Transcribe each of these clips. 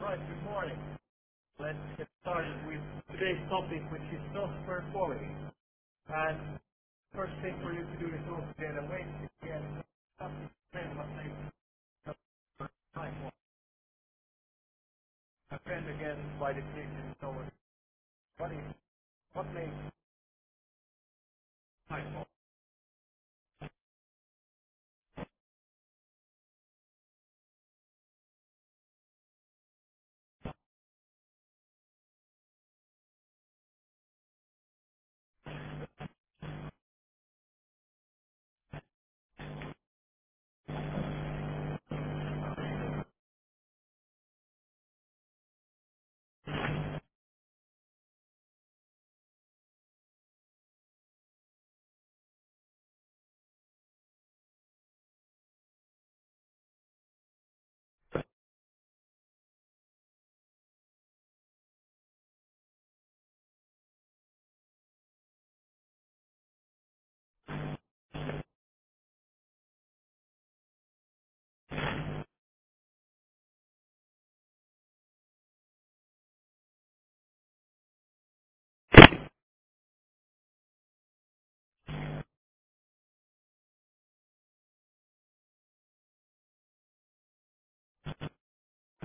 Right, good morning. Let's get started with today's topic, which is software quality. And first thing for you to do is also get a wait again. Friend, what friend again by definition so what is what makes time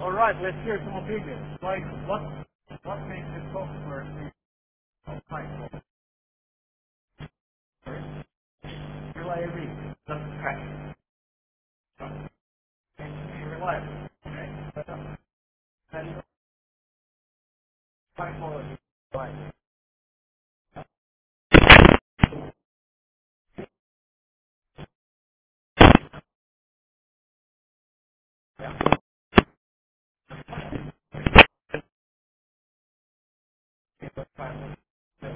All right, let's hear some opinions. Like what what makes the software time reliability doesn't crash. Reliable. Okay. High quality. Right. Everyone. Looks good.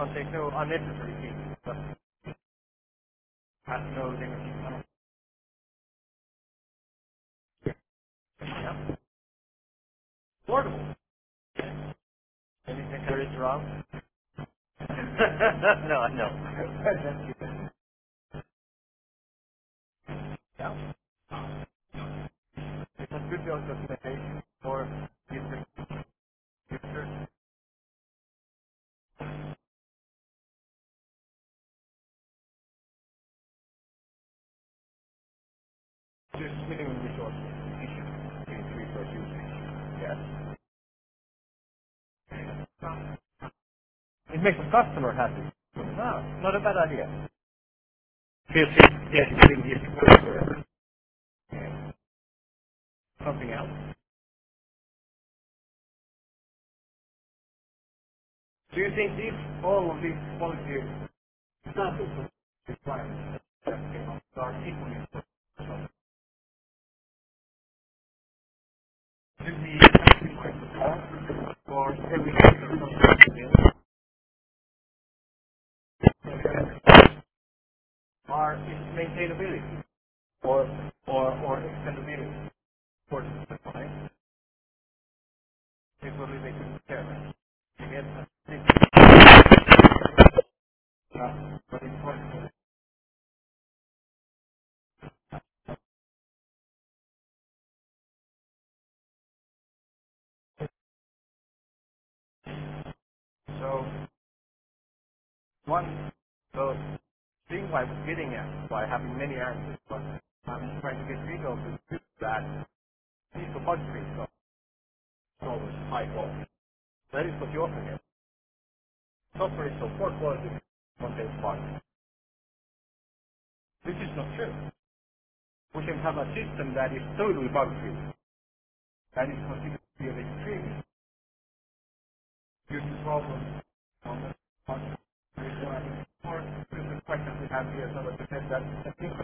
Okay, contain no unnecessary things, but has no limit. Yeah. Portable. Anything there is wrong? no, I know. yeah. A good job documentation Minimum resource usage. Yes. It makes the customer happy. No, not a bad idea. Yes. Something else. Do you think these all of these standards requirements are equally important? Or maintainability or or or extendability for the client? It will be making care. You get uh, but important. So one so thing I was getting at by having many answers, but I'm trying to get rid of is that these are bug free stuff. So high quality. That is what you offer here. Software is so poor quality contains bugs. This is not true. We can have a system that is totally bug free. That is considered to be an extreme. due to problems on the on the requirement. Or the question we have here, so that says that think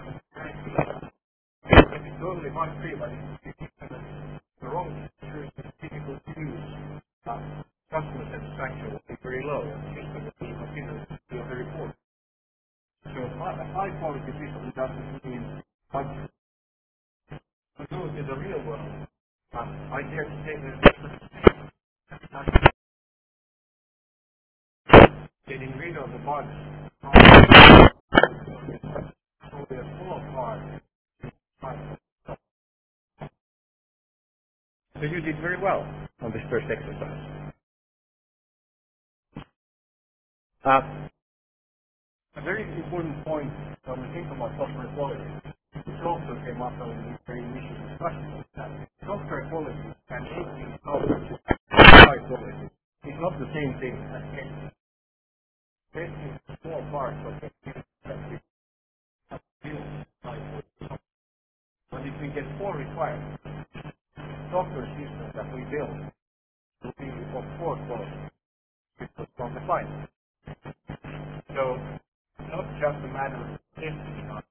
if it's only one but the wrong tree, it's difficult to use. Uh, customer satisfaction will be very low. The system will very poor. So a high quality to do it in the real world. I dare to say that getting rid of the bugs only a small part. So you did very well on this first exercise. Uh, a very important point when we think about software quality, which also came up in the very initial discussion, is that software quality and making software high quality is not the same thing as testing. Testing is a small part of testing that we build high. But if we get four requirements, software systems that we build will be of poor quality because from the finance. So it's not just a matter of testing on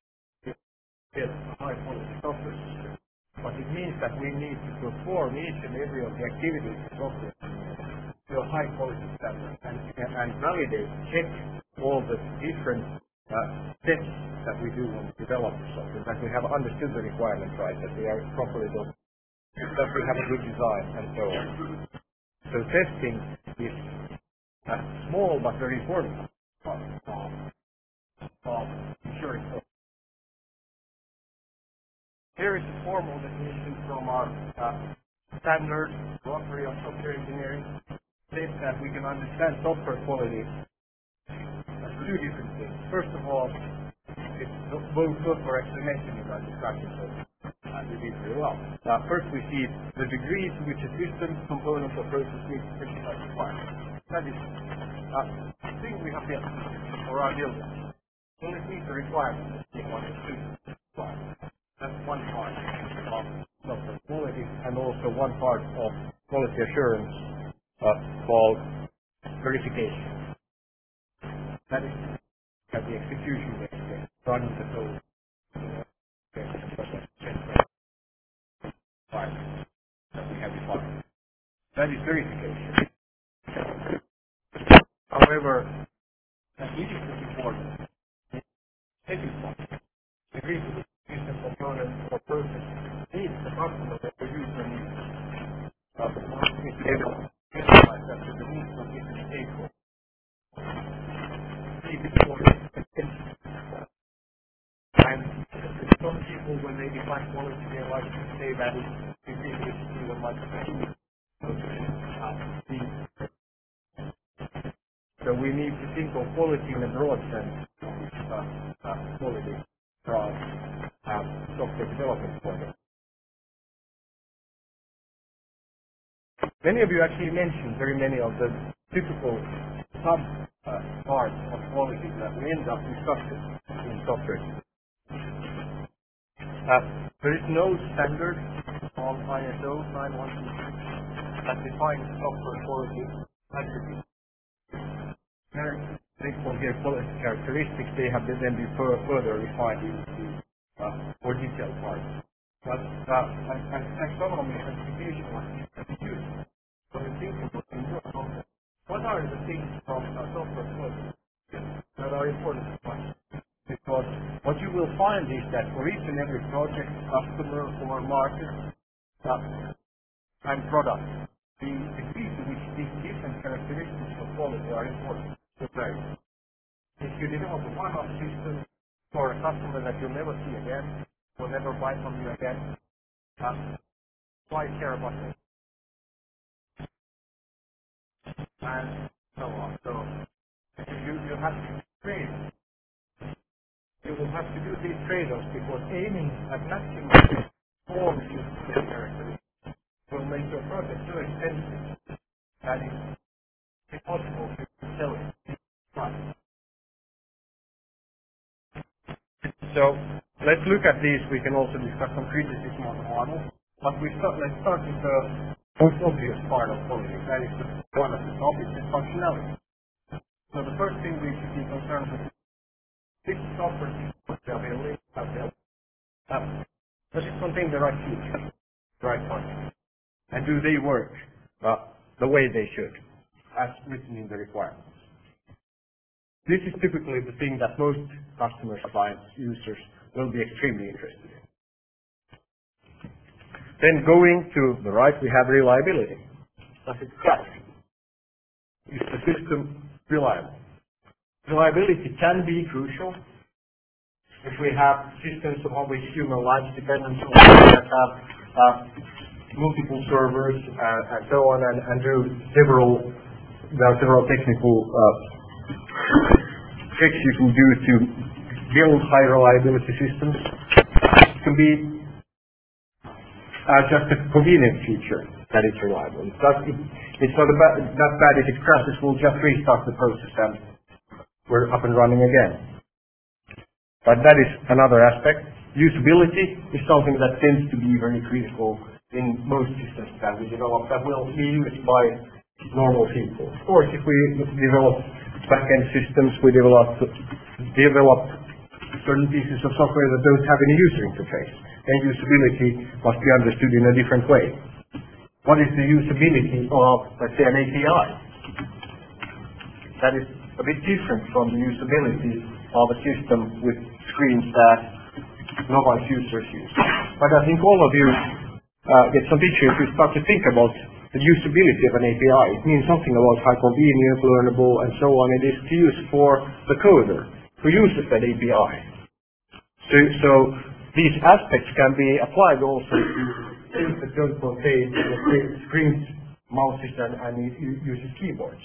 build a high quality software system, but it means that we need to perform each and every of the activities in software to a high quality standard and, and, and validate, check all the different uh, steps that we do when we develop the software, that we have understood the requirements right, that they are properly done, that we have a good design and so on. So testing is a small but very important part of, ensuring Here is a formal definition from our uh, standard glossary of software engineering. States that we can understand software quality as two different things. First of all, it's both for explanation in our discussion, did very well. Uh, first, we see the degree to which a system, component, or process meets specified requirements. That is uh, the thing we have built or are building. It meets the requirements, we want it to require. That's one part of quality and also one part of quality assurance uh, called verification. That is at the execution layer, running the code environment that we have defined. That is verification. However, that is important. Second point, agree to the system component or process needs the that the user needs. Uh, is able to realize that the needs of different stakeholders. See before and some people when they define quality they like to say that it's increasingly what like uh, So we need to think of quality in a broad sense, uh, uh, quality from uh, software development point of. Many of you actually mentioned very many of the typical sub uh, parts of quality that we end up discussing in software. Uh, there is no standard on ISO 9126 that defines software quality attributes. Very simple here quality characteristics, they have then been fur- further refined into uh, more detailed parts. But uh, taxonomy and classification are used. So we think about in your context, what are the things from uh, software quality that are important to us? Because what you will find is that for each and every project, customer or market, uh, and product, the degree to which these different characteristics of quality are important to vary. If you develop a one-off system for a customer that you'll never see again, will never buy from you again, uh, why care about it? And so on. So you, you have to trade. You will have to do these trade-offs because aiming at maximum all these characteristics will make your project so expensive that it's impossible So let's look at these. We can also discuss some criticism on the model. But we start, let's start with the most obvious part of quality. That is the one of the topics is functionality. So the first thing we should be concerned with is software availability does it contain the right features, the right functions, and do they work uh, the way they should, as written in the requirements? This is typically the thing that most customers, clients, users will be extremely interested in. Then going to the right, we have reliability. Does it crash? Is the system reliable? Reliability can be crucial if we have systems on which human lives depend on that have uh, multiple servers uh, and so on and, and do several there are several technical uh, tricks you can do to build high reliability systems. Can be uh, just a convenient feature that it's reliable. It's not, it, it's not that bad if it crashes, we'll just restart the process and we're up and running again. But that is another aspect. Usability is something that tends to be very critical in most systems that we develop that will be used by normal people. Of course, if we develop back-end systems, we develop develop certain pieces of software that don't have any user interface. Usability must be understood in a different way. What is the usability of, let's say, an API? That is a bit different from the usability of a system with screens that mobile users use. But I think all of you uh, get some picture if you start to think about the usability of an API. It means something about how convenient, learnable, and so on it is to use for the coder who uses that API. So, so these aspects can be applied also to things that don't contain screens, mouses, and, and uses keyboards.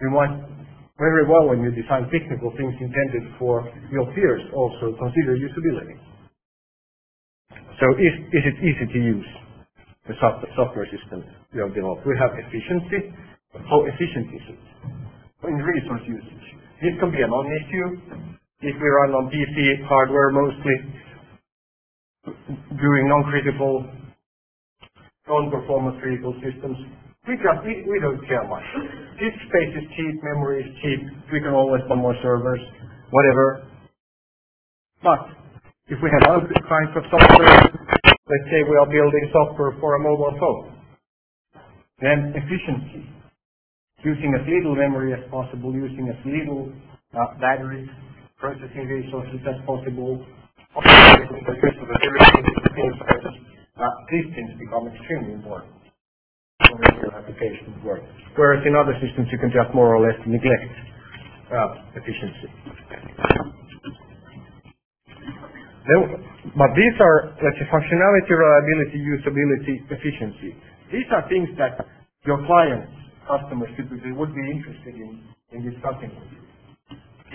You might very well, when you design technical things intended for your peers, also consider usability. So is, is it easy to use? The software system we have developed. We have efficiency. How efficient is it? In resource usage. This can be a non-issue if we run on PC hardware mostly, doing non-critical, non-performance critical systems. We don't care much. This space is cheap, memory is cheap, we can always buy more servers, whatever. But if we have other kinds of software Let's say we are building software for a mobile phone. Then efficiency. Using as little memory as possible, using as little uh, battery processing resources as possible. Uh, these things become extremely important your work. Whereas in other systems you can just more or less neglect uh, efficiency. But these are, let's say, functionality, reliability, usability, efficiency. These are things that your clients, customers typically would be interested in, in discussing with you.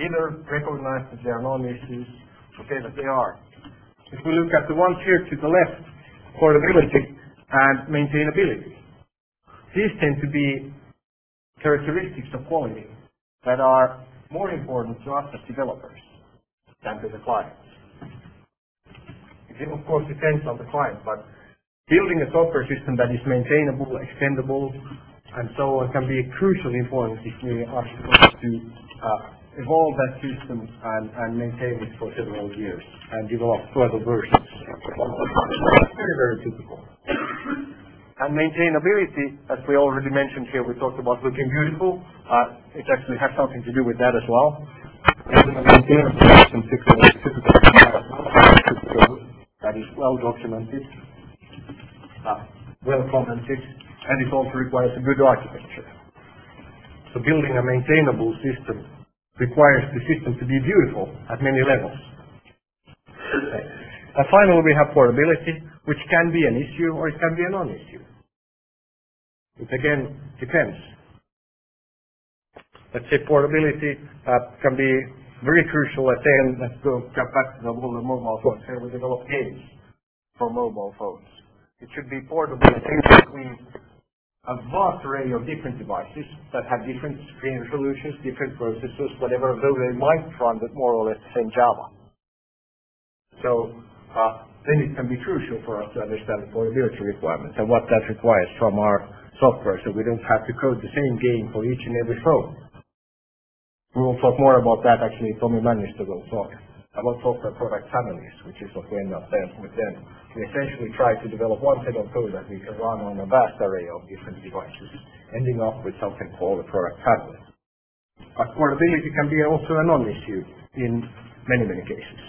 Either recognize that they are non-issues, or say that they are. If we look at the ones here to the left, portability and maintainability, these tend to be characteristics of quality that are more important to us as developers than to the clients. It of course depends on the client, but building a software system that is maintainable, extendable, and so on can be crucially important if we are supposed to uh, evolve that system and, and maintain it for several years and develop further versions. Very, very typical. And maintainability, as we already mentioned here, we talked about looking beautiful. Uh, it actually has something to do with that as well. That is well documented, uh, well commented, and it also requires a good architecture. So building a maintainable system requires the system to be beautiful at many levels. And finally, we have portability, which can be an issue or it can be a non-issue. It again depends. Let's say portability uh, can be very crucial, let's say, let's go jump back to the world of mobile phones. Here we develop games for mobile phones. It should be portable between a vast array of different devices that have different screen resolutions, different processors, whatever, though they might run with more or less the same Java. So uh, then it can be crucial for us to understand the portability requirements and what that requires from our software so we don't have to code the same game for each and every phone. We will talk more about that actually. Tomi Männistö will talk about software product families, which is what we end up with then. We essentially try to develop one set of code that we can run on a vast array of different devices, ending up with something called a product family. But portability can be also a non-issue in many, many cases.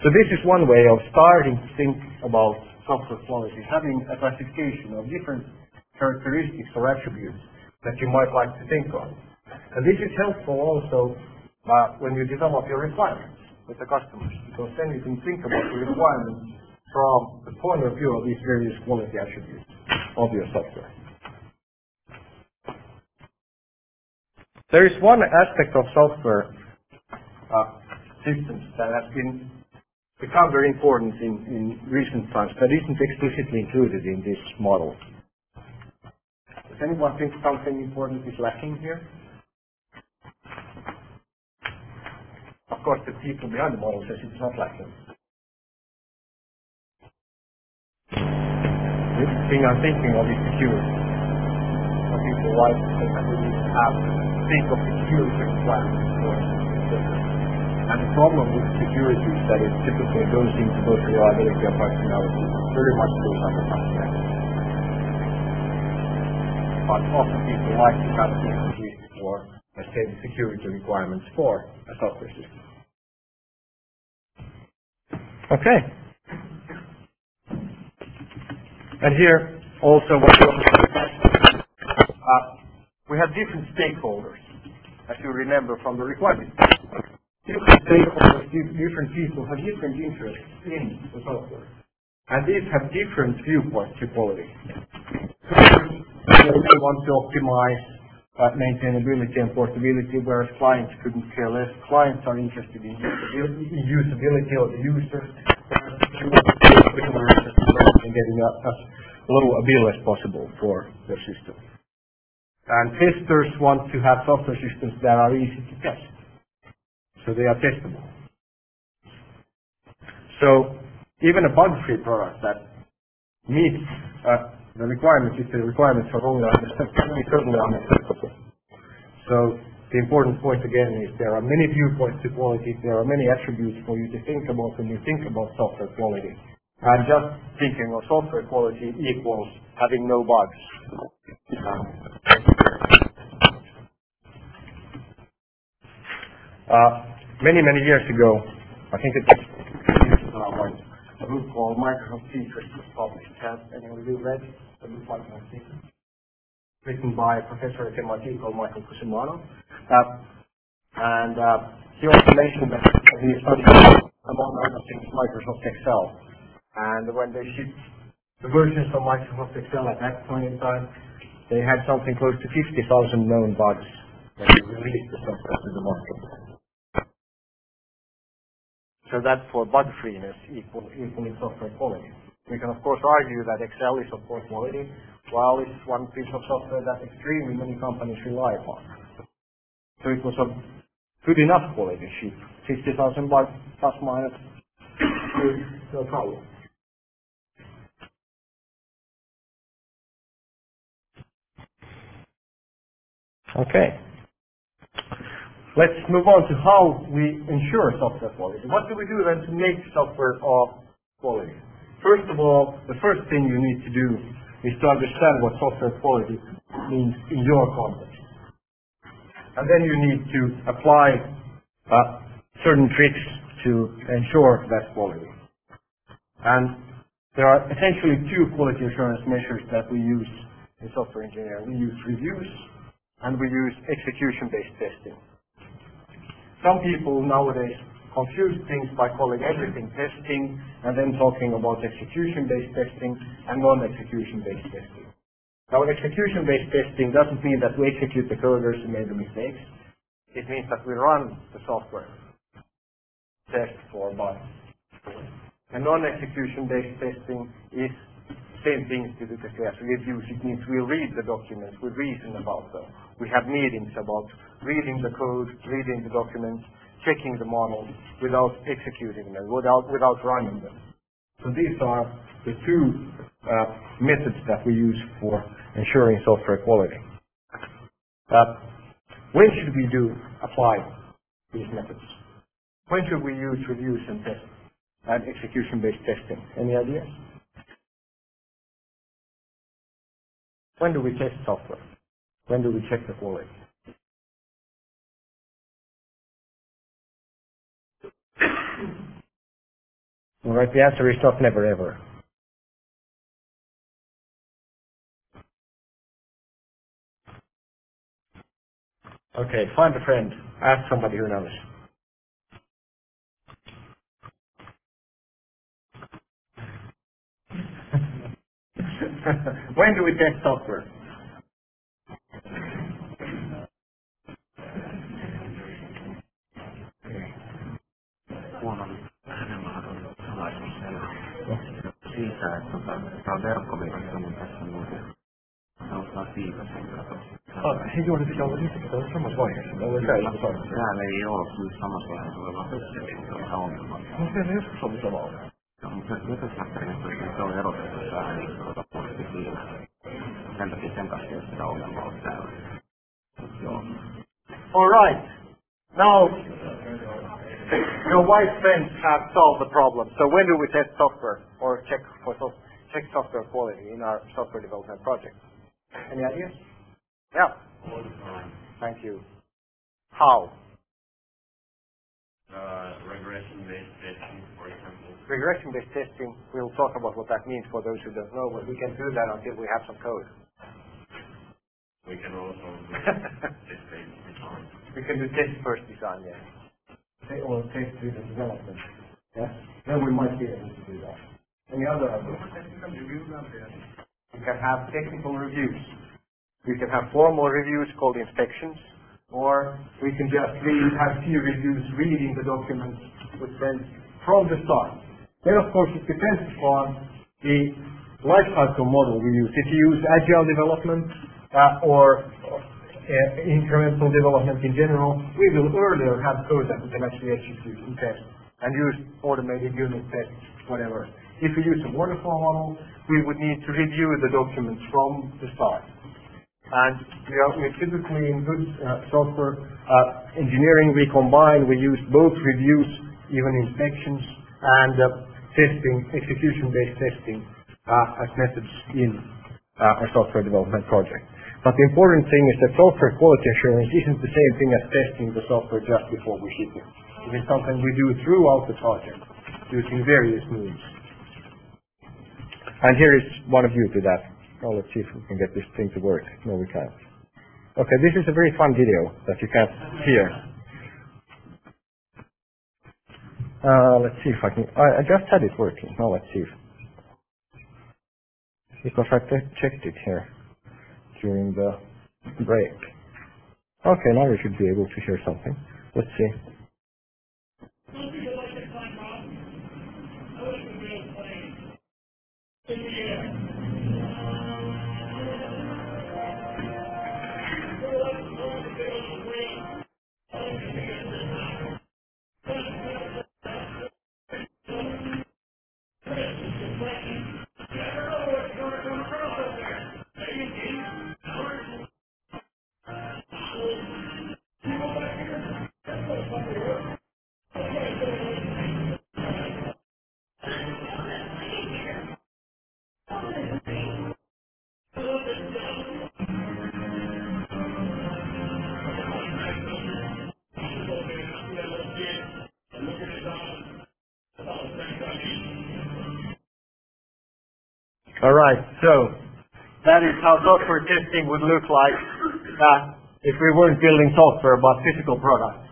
So this is one way of starting to think about software quality, having a classification of different characteristics or attributes that you might like to think of. And this is helpful also uh, when you develop your requirements with the customers, because then you can think about the requirements from the point of view of these various quality attributes of your software. There is one aspect of software uh, systems that has been become very important in, in recent times that isn't explicitly included in this model. Does anyone think something important is lacking here? Of course, the people behind the model says it's not like lacking. The thing I'm thinking of is security. Some people like to think that we need to have think of security requirements for and the problem with security is that it typically goes into both reliability and functionality. Very much goes under functionality. But often people like to have security for, say, the security requirements for a software system. Okay. And here also what uh, we have different stakeholders, as you remember from the requirements different stakeholders, different people have different interests in the software. And these have different viewpoints to quality. They want to optimize maintainability and portability, whereas clients couldn't care less. Clients are interested in usability, of the user, in getting a, as low a bill as possible for their system. And testers want to have software systems that are easy to test so they are testable. So even a bug-free product that meets uh, the requirements, if the requirements are only certainly unacceptable. So the important point again is there are many viewpoints to quality, there are many attributes for you to think about when you think about software quality. And just thinking of software quality equals having no bugs. Uh, many, many years ago, I think it's a book called Microsoft Secrets was published. Has anyone really read the book Microsoft? Written by a professor at MIT called Michael Cusumano. Uh, and uh, he also mentioned that he studied, among other things, Microsoft Excel. And when they shipped the versions of Microsoft Excel at that point in time, they had something close to 50,000 known bugs that they released to the market. That for bug freeness equal, equaling software quality. We can of course argue that Excel is of course quality, while it's one piece of software that extremely many companies rely upon. So it was a good enough quality sheet. 50,000 bucks plus minus, no problem. Okay. Let's move on to how we ensure software quality. What do we do then to make software of quality? First of all, the first thing you need to do is to understand what software quality means in your context. And then you need to apply uh, certain tricks to ensure that quality. And there are essentially two quality assurance measures that we use in software engineering. We use reviews and we use execution-based testing. Some people nowadays confuse things by calling everything testing and then talking about execution-based testing and non-execution-based testing. Now, execution-based testing doesn't mean that we execute the coders who made the mistakes. It means that we run the software test for bugs. And non-execution-based testing is same thing to do as reviews. It means we read the documents, we reason about them. We have meetings about reading the code, reading the documents, checking the models without executing them, without, without running them. So these are the two uh, methods that we use for ensuring software quality. Uh, when should we do apply these methods? When should we use reviews and tests and execution-based testing? Any ideas? When do we test software? When do we check the quality? All right, the answer is not never ever. Okay, find a friend. Ask somebody who knows. when do we test software? Siitä, että tota, tämä on verkkovirasta, niin tässä muuten auttaa siitäsen kato. He gjorde det jag inte på samma vaiheessa. Var själv på samma Täällä ei ole kyllä samassa vaiheessa oleva se on ihan ongelma. No siellä joskus oli sama ongelma. Ja, mutta Microsoftin se on erotettu vähän niin tuota posti siinä. Sen takia sen kanssa ei ole sitä ongelmaa ollut täällä. Joo. All right. Now, your white friends have solved the problem. So when do we test software or check for soft, check software quality in our software development project? Any ideas? Yeah. Thank you. How? Uh, regression-based testing, for example. Regression-based testing, we'll talk about what that means for those who don't know, but we can do that until we have some code. We can also do test-based design. We can do test first design, yes. Or test the development. Yes? Then we might be able to do that. Any other ideas? We can have technical reviews. We can have formal reviews called inspections, or we can just read, have peer reviews reading the documents with friends from the start. Then of course it depends upon the lifecycle model we use. If you use agile development uh, or incremental development in general, we will earlier have code that we can actually execute and test and use automated unit tests, whatever. If we use a waterfall model, we would need to review the documents from the start. And we are, we typically in good uh, software uh, engineering, we combine, we use both reviews, even inspections, and uh, testing, execution-based testing uh, as methods in uh, our software development project. But the important thing is that software quality assurance isn't the same thing as testing the software just before we ship it. It is something we do throughout the project using various means. And here is one of you to that. Well, let's see if we can get this thing to work. No, we can't. Okay, this is a very fun video that you can't hear. Uh, let's see if I can. I, just had it working. Now let's see. If, because I checked it here during the break. Okay, now we should be able to hear something. Let's see. All right, so that is how software testing would look like uh, if we weren't building software but physical products.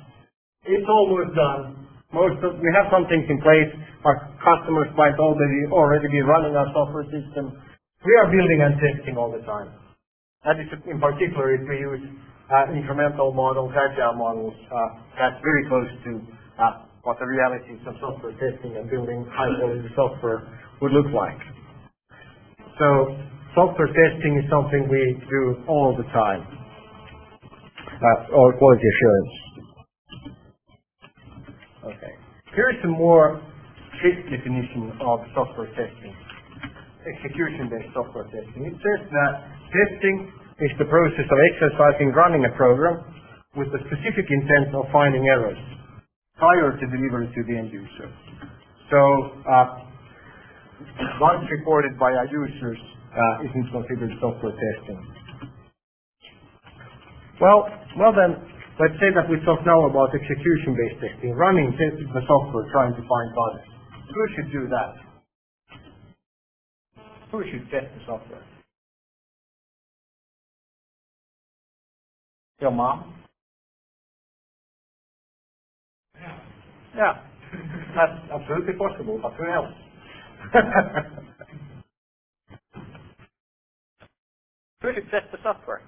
It's almost done. Most of, we have some things in place. Our customers might already already be running our software system. We are building and testing all the time. And it's in particular if we use uh, incremental models, agile models, uh, that's very close to uh, what the realities of software testing and building high quality software would look like. So software testing is something we do all the time, uh, or quality assurance. Okay. Here is a more strict definition of software testing, execution-based software testing. It says that testing is the process of exercising running a program with the specific intent of finding errors prior to delivery to the end user. Uh, reported by our users uh, isn't considered software testing. Well, well then, let's say that we talk now about execution-based testing, running the software, trying to find bugs. Who should do that? Who should test the software? Your mom? Yeah, that's absolutely possible, but who else? who test the software?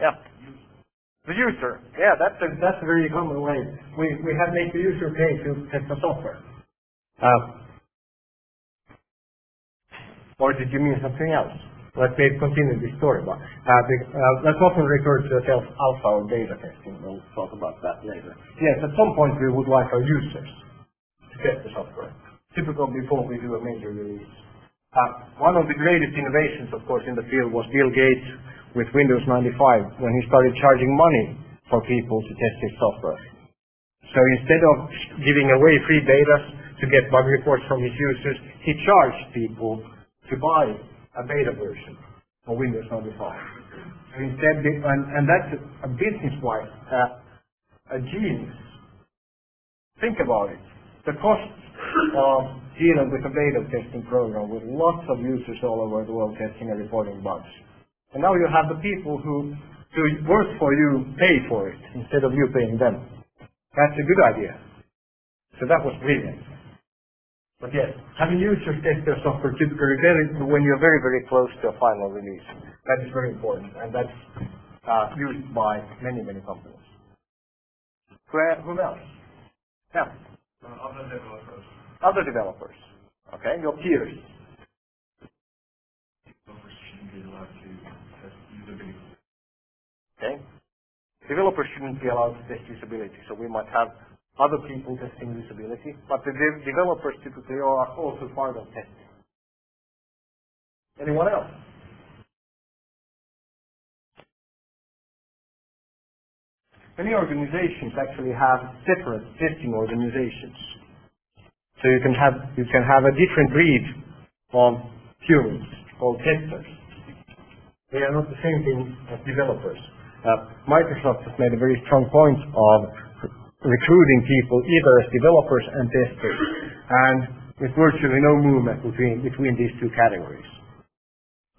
Yeah. The user. Yeah, that's a, that's a very common way. We, we have made the user pay to test the software. Uh, or did you mean something else? Let's maybe continue the story. But, uh, the, uh, that's often referred to alpha or beta testing. We'll talk about that later. Yes, at some point we would like our users to test the software, typically before we do a major release. Uh, one of the greatest innovations, of course, in the field was Bill Gates with Windows 95 when he started charging money for people to test his software. So instead of giving away free beta to get bug reports from his users, he charged people to buy a beta version of Windows 95. And instead, and, and that's a, business-wise uh, a genius. Think about it. The cost of dealing with a beta testing program with lots of users all over the world testing and reporting bugs. And now you have the people who who work for you pay for it instead of you paying them. That's a good idea. So that was brilliant. But yes, having users test their software typically very, when you're very, very close to a final release. That is very important, and that's uh, used by many, many companies. Who, who else? Yeah. Uh. Other developers. Okay, your peers. Developers shouldn't be allowed to test usability. Okay. Developers shouldn't be allowed to test usability, so we might have other people testing usability, but the de- developers typically are also part of testing. Anyone else? Many organizations actually have separate testing organizations. So you can have you can have a different breed of humans called testers. They are not the same thing as developers. Uh, Microsoft has made a very strong point of recruiting people either as developers and testers, and with virtually no movement between, between these two categories.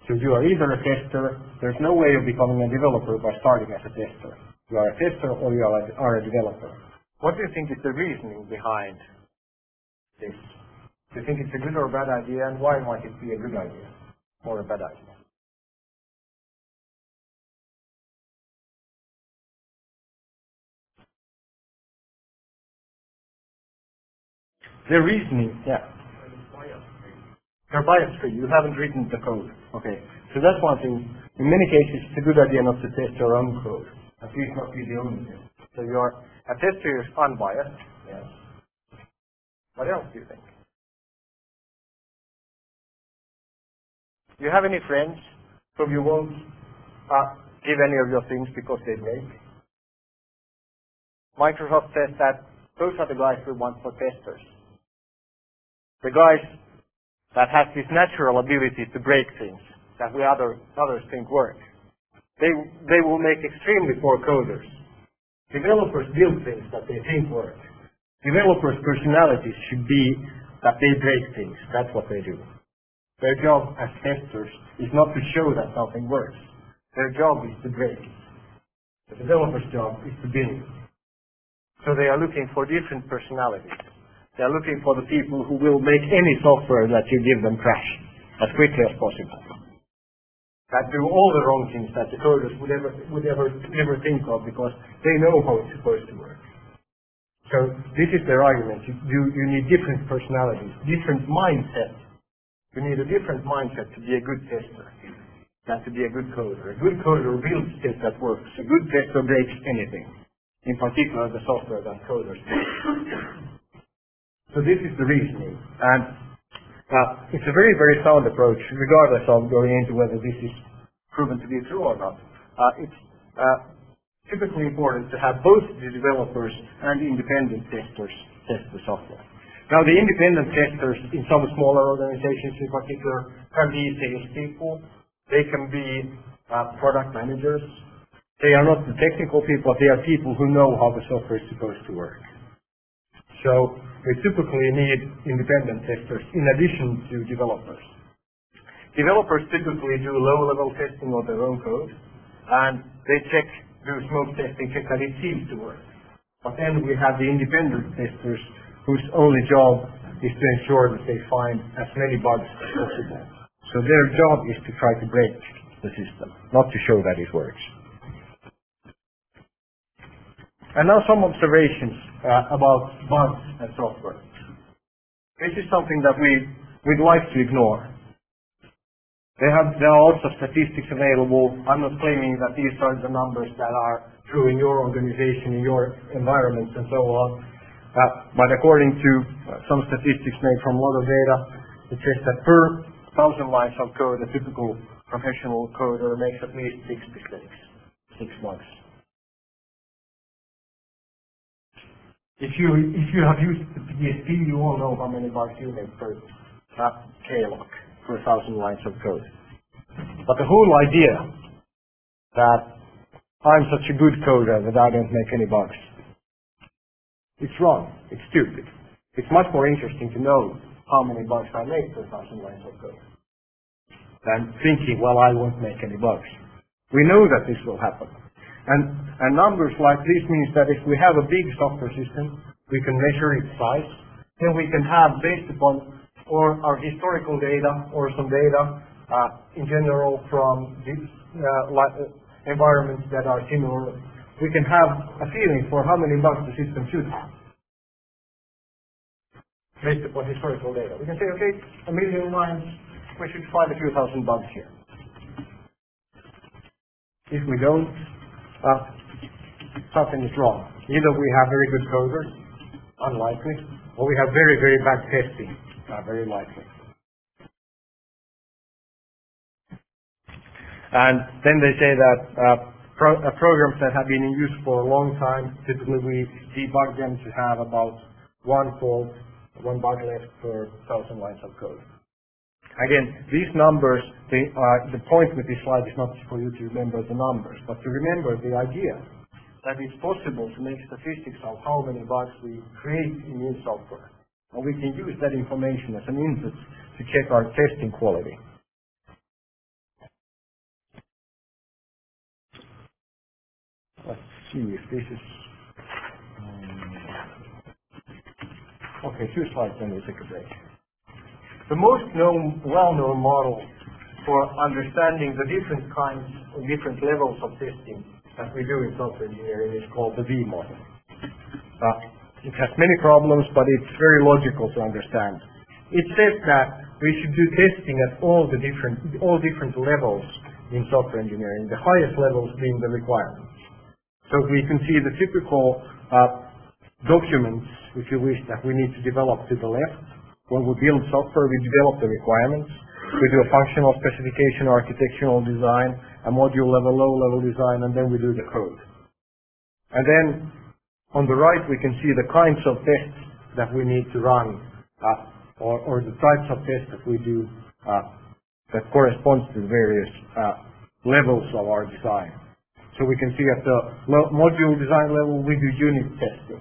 So you are either a tester, there's no way of becoming a developer by starting as a tester. You are a tester or you are a, are a developer. What do you think is the reasoning behind this? Do you think it's a good or a bad idea, and why might it be a good idea or a bad idea? The reasoning, yeah. You're bias-free. You haven't written the code. Okay. So that's one thing. In many cases, it's a good idea not to test your own code. At least not be the only thing. So you're a tester is unbiased. Yes. What else do you think? Do you have any friends whom you won't uh, give any of your things because they break? Microsoft says that those are the guys we want for testers. The guys that have this natural ability to break things that we other, others think work. They, they will make extremely poor coders. Developers build things that they think work. Developers' personalities should be that they break things. That's what they do. Their job as testers is not to show that something works. Their job is to break it. The developer's job is to build. So they are looking for different personalities. They are looking for the people who will make any software that you give them crash as quickly as possible. That do all the wrong things that the coders would ever would ever ever think of because they know how it's supposed to work. So this is their argument. You, you, you need different personalities, different mindsets. You need a different mindset to be a good tester than to be a good coder. A good coder builds things that works. A good tester breaks anything. In particular, the software that coders. So this is the reasoning. And uh, it's a very, very sound approach, regardless of going into whether this is proven to be true or not. Uh, it's uh, typically important to have both the developers and independent testers test the software. Now, the independent testers in some smaller organizations in particular can be salespeople. They can be uh, product managers. They are not the technical people, they are people who know how the software is supposed to work. So we typically need independent testers in addition to developers. Developers typically do low-level testing of their own code, and they check, do smoke testing, check that it seems to work. But then we have the independent testers whose only job is to ensure that they find as many bugs as possible. So their job is to try to break the system, not to show that it works. And now some observations uh, about bugs and software. This is something that we, we'd like to ignore. Have, there are of statistics available. I'm not claiming that these are the numbers that are true in your organization, in your environments, and so on. Uh, but according to uh, some statistics made from a lot of data, it says that per thousand lines of code, a typical professional coder makes at least six mistakes, six bugs. If you if you have used the PSP, you all know how many bugs you make per uh, KLOC, per thousand lines of code. But the whole idea that I'm such a good coder that I don't make any bugs it's wrong. It's stupid. It's much more interesting to know how many bugs I make per thousand lines of code than thinking, well, I won't make any bugs. We know that this will happen. And, and numbers like this means that if we have a big software system, we can measure its size, then we can have, based upon or our historical data or some data uh, in general from these uh, uh, environments that are similar we can have a feeling for how many bugs the system have based upon historical data. We can say, okay, a million lines, we should find a few thousand bugs here. If we don't, something is wrong. Either we have very good coders, unlikely, or we have very, very bad testing, uh, very likely. And then they say that uh, pro uh, programs that have been in use for a long time, typically we debug them to have about one fault, one bug left per thousand lines of code. Again, these numbers, they the point with this slide is not for you to remember the numbers, but to remember the idea that it's possible to make statistics of how many bugs we create in new software. And we can use that information as an input to check our testing quality. Let's see if this is... Um, okay, two slides, then we take a break. The most known, well-known model for understanding the different kinds and different levels of testing that we do in software engineering is called the V model. Uh, it has many problems, but it's very logical to understand. It says that we should do testing at all the different all different levels in software engineering, the highest levels being the requirements. So we can see the typical uh, documents, if you wish, that we need to develop to the left. When we build software, we develop the requirements. We do a functional specification, architectural design, a module level, low level design, and then we do the code. And then on the right, we can see the kinds of tests that we need to run, uh, or, the types of tests that we do uh, that corresponds to the various uh, levels of our design. So we can see at the module design level, we do unit testing.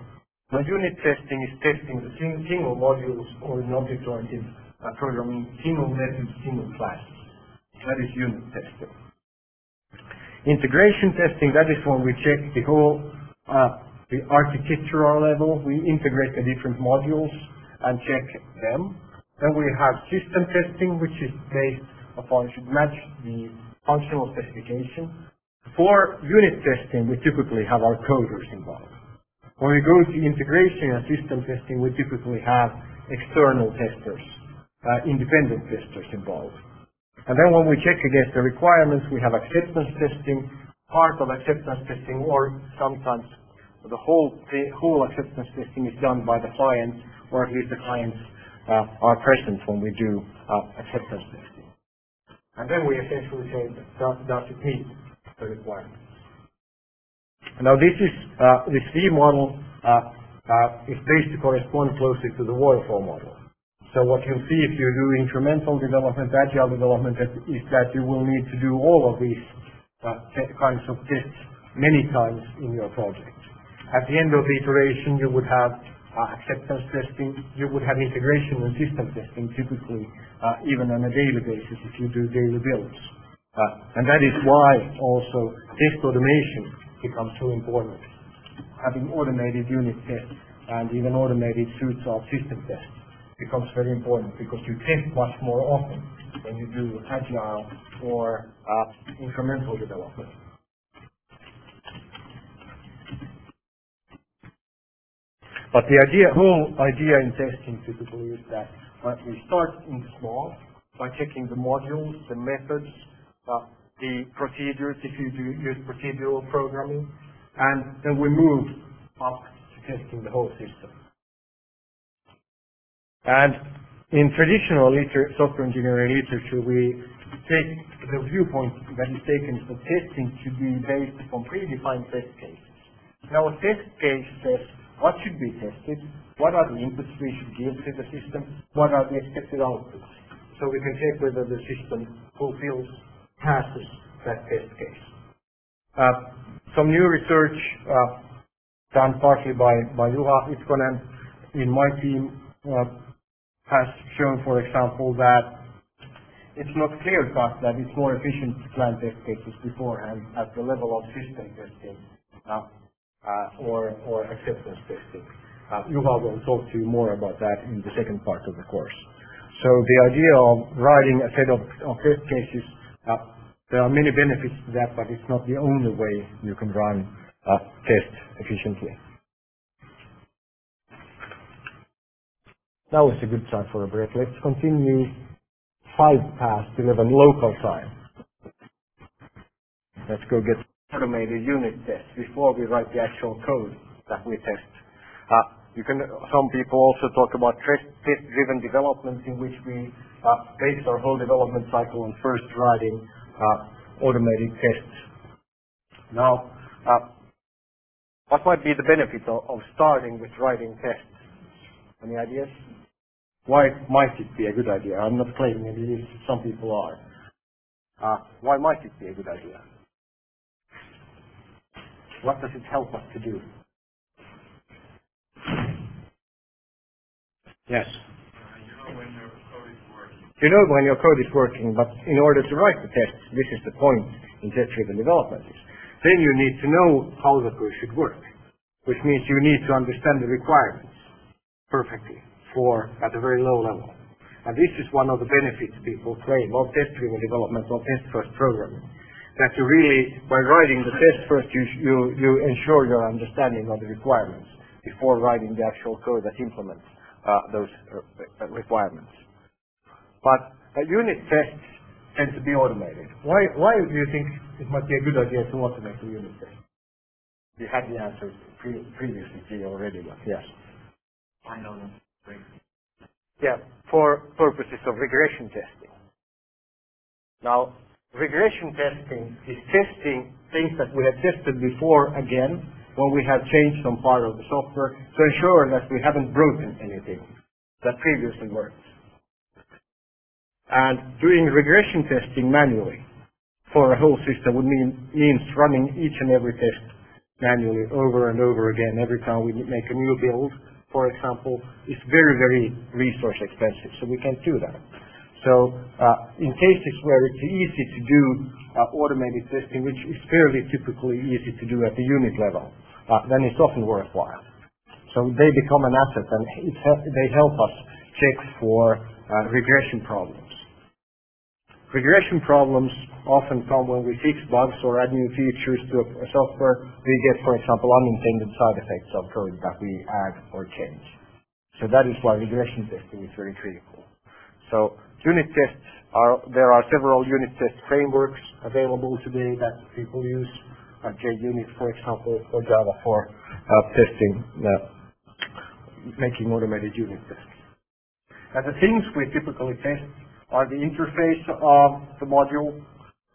Now unit testing is testing the single modules or in object-oriented programming, single methods, single classes. That is unit testing. Integration testing, that is when we check the whole, the architectural level. We integrate the different modules and check them. Then we have system testing, which is based upon, should match the functional specification. For unit testing, we typically have our coders involved. When we go to integration and system testing, we typically have external testers, uh, independent testers involved. And then when we check against the requirements, we have acceptance testing, part of acceptance testing, or sometimes the whole, the whole acceptance testing is done by the client or at least the clients uh, are present when we do uh, acceptance testing. And then we essentially say, does, does it meet the requirements? Now this is, uh, this V model uh, uh, is based to correspond closely to the waterfall model. So what you'll see if you do incremental development, agile development, is that you will need to do all of these uh, kinds of tests many times in your project. At the end of the iteration, you would have uh, acceptance testing, you would have integration and system testing typically, uh, even on a daily basis if you do daily builds. Uh, and that is why also test automation becomes so important. Having automated unit tests and even automated suites of system tests becomes very important because you test much more often when you do agile or incremental development. But the idea, whole idea in testing typically is that we start in small by checking the modules, the methods, uh, the procedures if you do use procedural programming, and then we move up to testing the whole system. And in traditional software engineering literature, we take the viewpoint that is taken that testing should be based upon predefined test cases. Now a test case says what should be tested? What are the inputs we should give to the system? What are the expected outputs? So we can check whether the system fulfills, passes that test case. Uh, some new research uh, done partly by, by Juha Itkonen in my team uh, has shown, for example, that it's not clear-cut that it's more efficient to plan test cases beforehand at the level of system testing. Uh, or acceptance testing. Uh, Juha will talk to you more about that in the second part of the course. So The idea of writing a set of test cases, uh, there are many benefits to that, but it's not the only way you can run tests efficiently. Now is a good time for a break. Let's continue five past 11 local time. Let's go get automated unit tests before we write the actual code that we test. Uh, you can, some people also talk about test-driven development in which we uh, base our whole development cycle on first writing uh, automated tests. Now, uh, what might be the benefit of, of starting with writing tests? Any ideas? Why might it be a good idea? I'm not claiming it is. Some people are. Uh, why might it be a good idea? What does it help us to do? Yes. You know when your code is working, but in order to write the test, this is the point in test-driven development then you need to know how the code should work, which means you need to understand the requirements perfectly for at a very low level. And this is one of the benefits people claim of test-driven development, of test-first programming that you really, by writing the test first, you, you, you ensure your understanding of the requirements before writing the actual code that implements uh, those uh, requirements. But uh, unit tests tend to be automated. Why, why do you think it might be a good idea to automate the unit test? You had the answer pre- previously already, but yes. I know them. Yeah, for purposes of regression testing. Now, regression testing is testing things that we have tested before again when we have changed some part of the software to ensure that we haven't broken anything that previously worked. And doing regression testing manually for a whole system would mean means running each and every test manually over and over again every time we make a new build, for example, is very, very resource expensive, so we can't do that. So uh, in cases where it's easy to do uh, automated testing, which is fairly typically easy to do at the unit level, uh, then it's often worthwhile. So they become an asset and they help us check for regression problems. Regression problems often come when we fix bugs or add new features to a software. We get, for example, unintended side effects of code that we add or change. So that is why regression testing is very critical. Unit tests are, there are several unit test frameworks available today that people use, uh, JUnit, for example, or Java for uh, testing making automated unit tests. And the things we typically test are the interface of the module,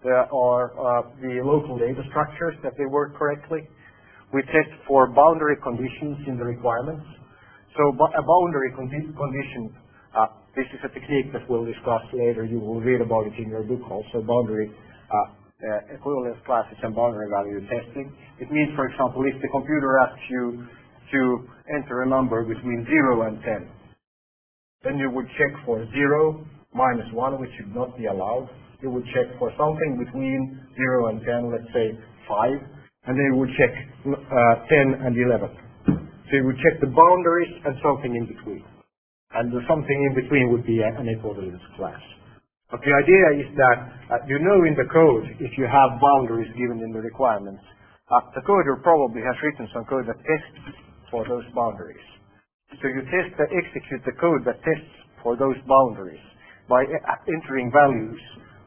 there are uh, the local data structures that they work correctly. We test for boundary conditions in the requirements. So a boundary condi condition, this is a technique that we'll discuss later. You will read about it in your book also, boundary uh, uh, equivalence classes and boundary value testing. It means, for example, if the computer asks you to enter a number between 0 and 10, then you would check for 0, minus 1, which should not be allowed, you would check for something between 0 and 10, let's say 5, and then you would check uh, 10 and 11. So you would check the boundaries and something in between. And something in between would be an equivalence class. But the idea is that uh, you know in the code if you have boundaries given in the requirements. Uh, the coder probably has written some code that tests for those boundaries. So you test, uh, execute the code that tests for those boundaries by uh, entering values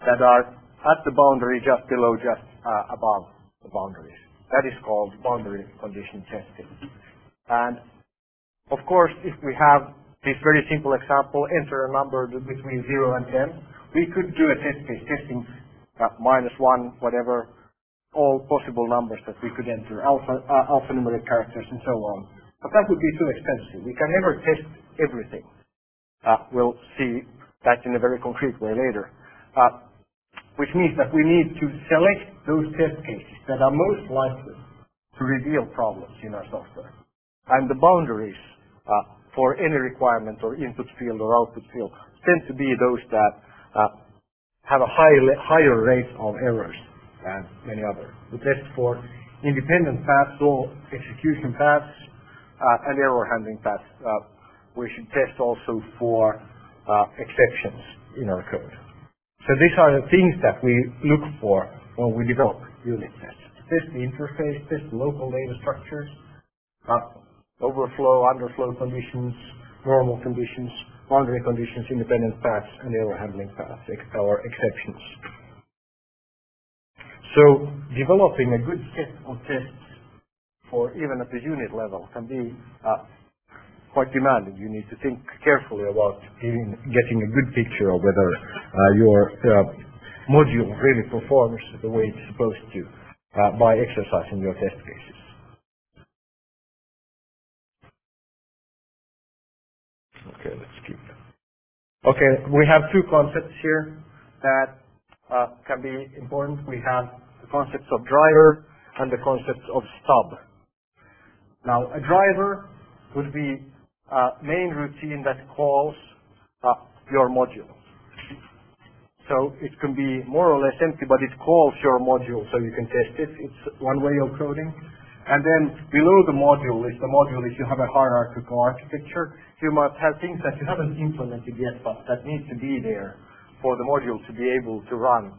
that are at the boundary just below, just uh, above the boundaries. That is called boundary condition testing. And of course, if we have this very simple example, enter a number between 0 and 10, we could do a test case testing uh, minus 1, whatever, all possible numbers that we could enter, alpha, uh, alphanumeric characters and so on. But that would be too expensive. We can never test everything. Uh, we'll see that in a very concrete way later. Uh, which means that we need to select those test cases that are most likely to reveal problems in our software. And the boundaries uh, for any requirement or input field or output field tend to be those that uh, have a high, higher rate of errors than many others. We test for independent paths or execution paths uh, and error handling paths. Uh, we should test also for exceptions in our code. So these are the things that we look for when we develop unit tests. Test the interface, test the local data structures, overflow, underflow conditions, normal conditions, boundary conditions, independent paths, and error handling paths, or exceptions. So developing a good set of tests for even at the unit level can be uh, quite demanding. You need to think carefully about getting, getting a good picture of whether uh, your uh, module really performs the way it's supposed to uh, by exercising your test cases. Okay, let's keep. Okay, we have two concepts here that uh, can be important. We have the concepts of driver and the concepts of stub. Now, a driver would be a main routine that calls uh, your module. So it can be more or less empty, but it calls your module so you can test it. It's one way of coding. And then below the module is the module if you have a hierarchical architecture. You might have things that you haven't implemented yet, but that need to be there for the module to be able to run.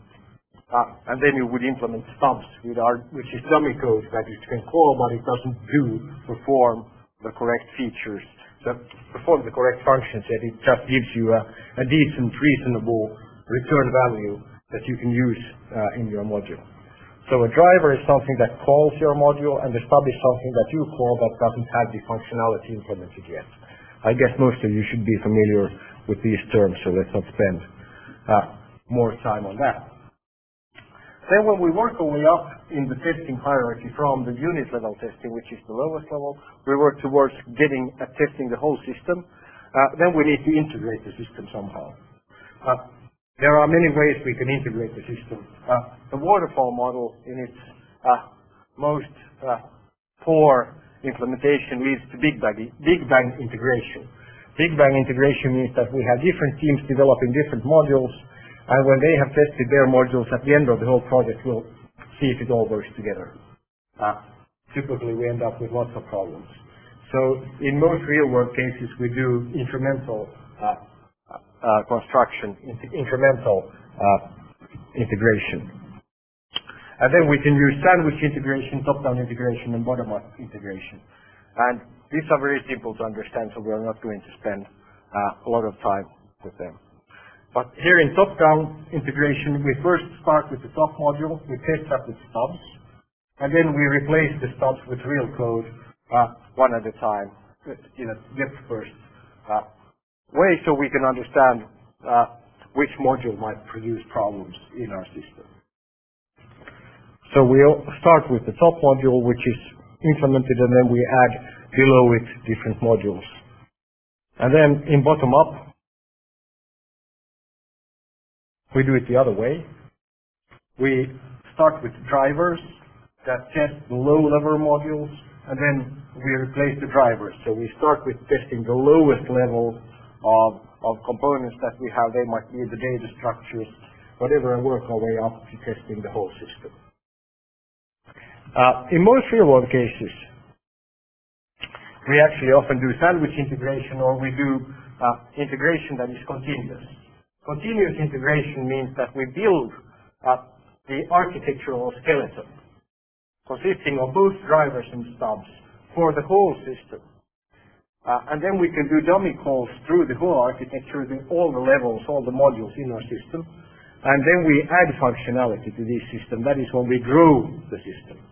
Uh, and then you would implement stubs, with our, which is dummy code that you can call, but it doesn't do perform the correct features that performs the correct functions, yet it just gives you a, a decent, reasonable return value that you can use uh, in your module. So a driver is something that calls your module, and is something that you call that doesn't have the functionality implemented yet. I guess most of you should be familiar with these terms, so let's not spend uh, more time on that. Then when we work our way up in the testing hierarchy from the unit level testing, which is the lowest level, we work towards getting at testing the whole system. Uh, then we need to integrate the system somehow. Uh, there are many ways we can integrate the system. Uh, the waterfall model in its uh, most uh, poor implementation leads to big bang, big bang integration. Big bang integration means that we have different teams developing different modules and when they have tested their modules at the end of the whole project, we'll see if it all works together. Uh, typically, we end up with lots of problems. So in most real-world cases, we do incremental uh, construction, incremental uh, integration. And then we can use sandwich integration, top-down integration, and bottom-up integration. And these are very simple to understand, so we are not going to spend uh, a lot of time with them. But here in top-down integration, we first start with the top module, we test up with stubs, and then we replace the stubs with real code uh, one at a time. depth first uh, way so we can understand uh, which module might produce problems in our system. So we'll start with the top module, which is implemented, and then we add below it different modules. And then in bottom up, we do it the other way. We start with drivers that test the low-level modules, and then we replace the drivers. So we start with testing the lowest level of, components that we have. They might be the data structures, whatever, and work our way up to testing the whole system. Uh, in most real-world cases, we actually often do sandwich integration or we do uh, integration that is continuous. Continuous integration means that we build uh, the architectural skeleton consisting of both drivers and stubs for the whole system. Uh, and then we can do dummy calls through the whole architecture, the, all the levels, all the modules in our system. And then we add functionality to this system. That is when we grow the system.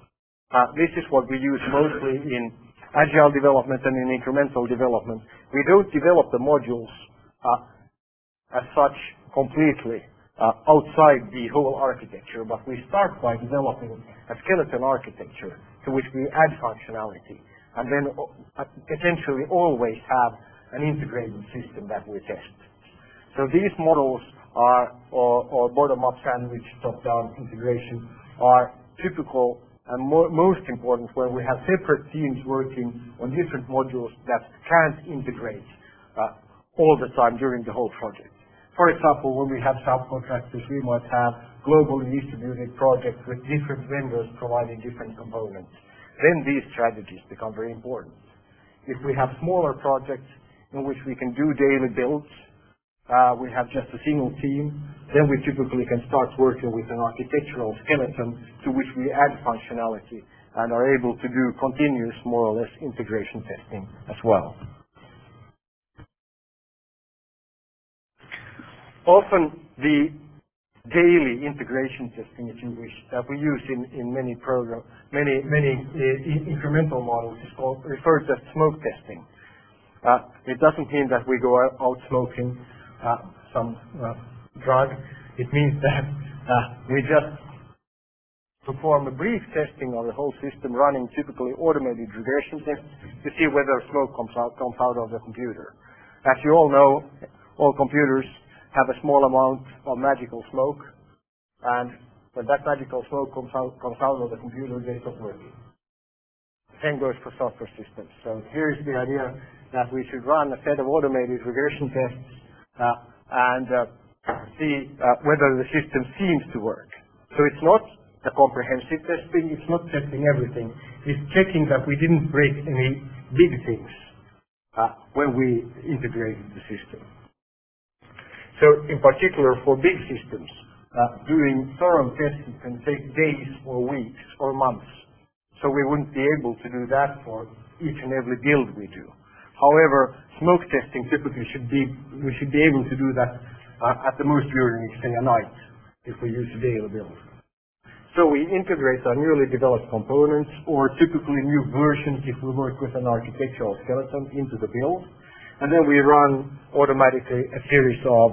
Uh, this is what we use mostly in agile development and in incremental development. We don't develop the modules uh, as such completely uh, outside the whole architecture, but we start by developing a skeleton architecture to which we add functionality, and then uh, essentially always have an integrated system that we test. So these models are, or, or bottom-up sandwich, top-down integration, are typical and mo most important when we have separate teams working on different modules that can't integrate uh, all the time during the whole project. For example, when we have subcontractors, we might have globally distributed projects with different vendors providing different components. Then these strategies become very important. If we have smaller projects in which we can do daily builds, uh, we have just a single team, then we typically can start working with an architectural skeleton to which we add functionality and are able to do continuous, more or less, integration testing as well. Often the daily integration testing, if you wish, that we use in, in many program, many many uh, incremental models is called referred to as smoke testing. Uh, it doesn't mean that we go out, out smoking uh, some uh, drug. It means that uh, we just perform a brief testing of the whole system running typically automated regression tests to see whether smoke comes out, comes out of the computer. As you all know, all computers have a small amount of magical smoke, and when that magical smoke comes out, comes out of the computer, they stop working. Same goes for software systems. So here's the idea that we should run a set of automated regression tests uh, and uh, see uh, whether the system seems to work. So it's not a comprehensive testing, it's not testing everything, it's checking that we didn't break any big things uh, when we integrated the system. So in particular for big systems, uh, doing thorough testing can take days or weeks or months. So we wouldn't be able to do that for each and every build we do. However, smoke testing typically should be, we should be able to do that uh, at the most during, say, a night if we use a daily build. So we integrate our newly developed components or typically new versions if we work with an architectural skeleton into the build. And then we run automatically a series of,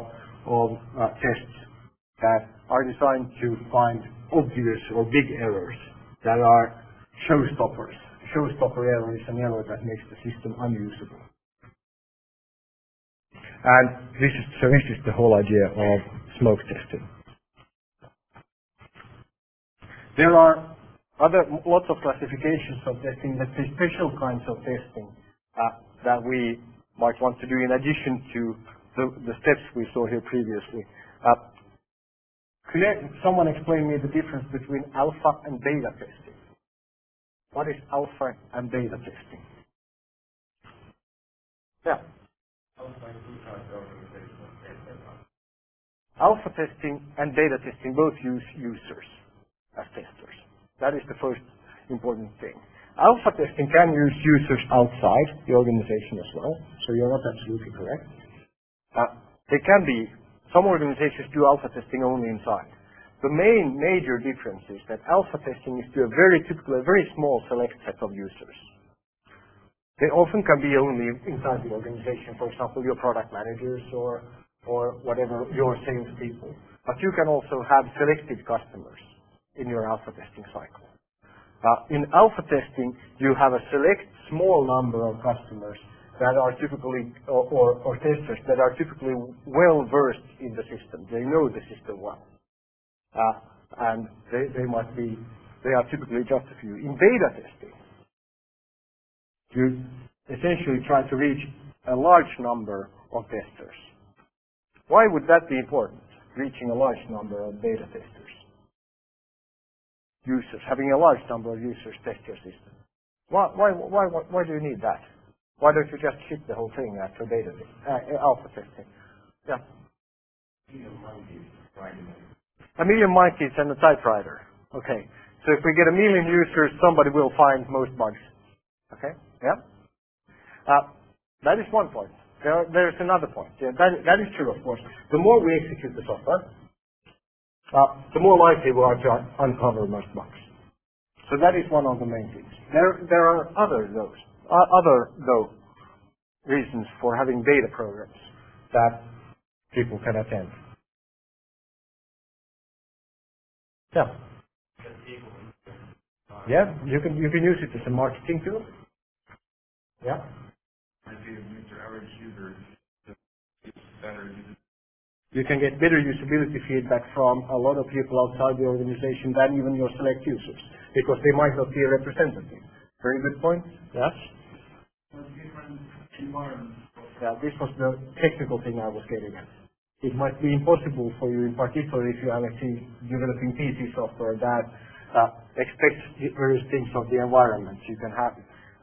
of uh, tests that are designed to find obvious or big errors that are showstoppers. Showstopper error is an error that makes the system unusable. And this is, so this is the whole idea of smoke testing. There are other lots of classifications of testing, let's say special kinds of testing uh, that we might want to do in addition to the, the steps we saw here previously. Uh, could someone explain me the difference between alpha and beta testing? What is alpha and beta testing? Yeah. Alpha testing and beta testing both use users as testers. That is the first important thing. Alpha testing can use users outside the organization as well, so you're not absolutely correct. Uh, they can be, some organizations do alpha testing only inside. The main major difference is that alpha testing is to a very typical, a very small select set of users. They often can be only inside the organization, for example, your product managers or or whatever your salespeople. But you can also have selected customers in your alpha testing cycle. Uh, in alpha testing, you have a select small number of customers that are typically, or, or, or testers that are typically well versed in the system. They know the system well. Uh, and they, they might be, they are typically just a few. In beta testing, you essentially try to reach a large number of testers. Why would that be important, reaching a large number of beta testers? Users, having a large number of users test your system. Why, why, why, why do you need that? Why don't you just ship the whole thing after beta uh, alpha testing? Yeah. A million monkeys and a typewriter. Okay. So if we get a million users, somebody will find most bugs. Okay? Yeah? Uh, that is one point. There, there's another point. Yeah, that, that is true, of course. The more we execute the software, uh, the more likely we are to un- uncover most bugs. So that is one of the main things. There, there are other those, uh, other though reasons for having beta programs that people can attend. Yeah. Yeah, you can you can use it as a marketing tool. Yeah. You can get better usability feedback from a lot of people outside the organization than even your select users, because they might not be representative. Very good point. Yes? Yeah, this was the technical thing I was getting at. It might be impossible for you, in particular if you are actually developing PC software that uh, expects various things of the environment you can have.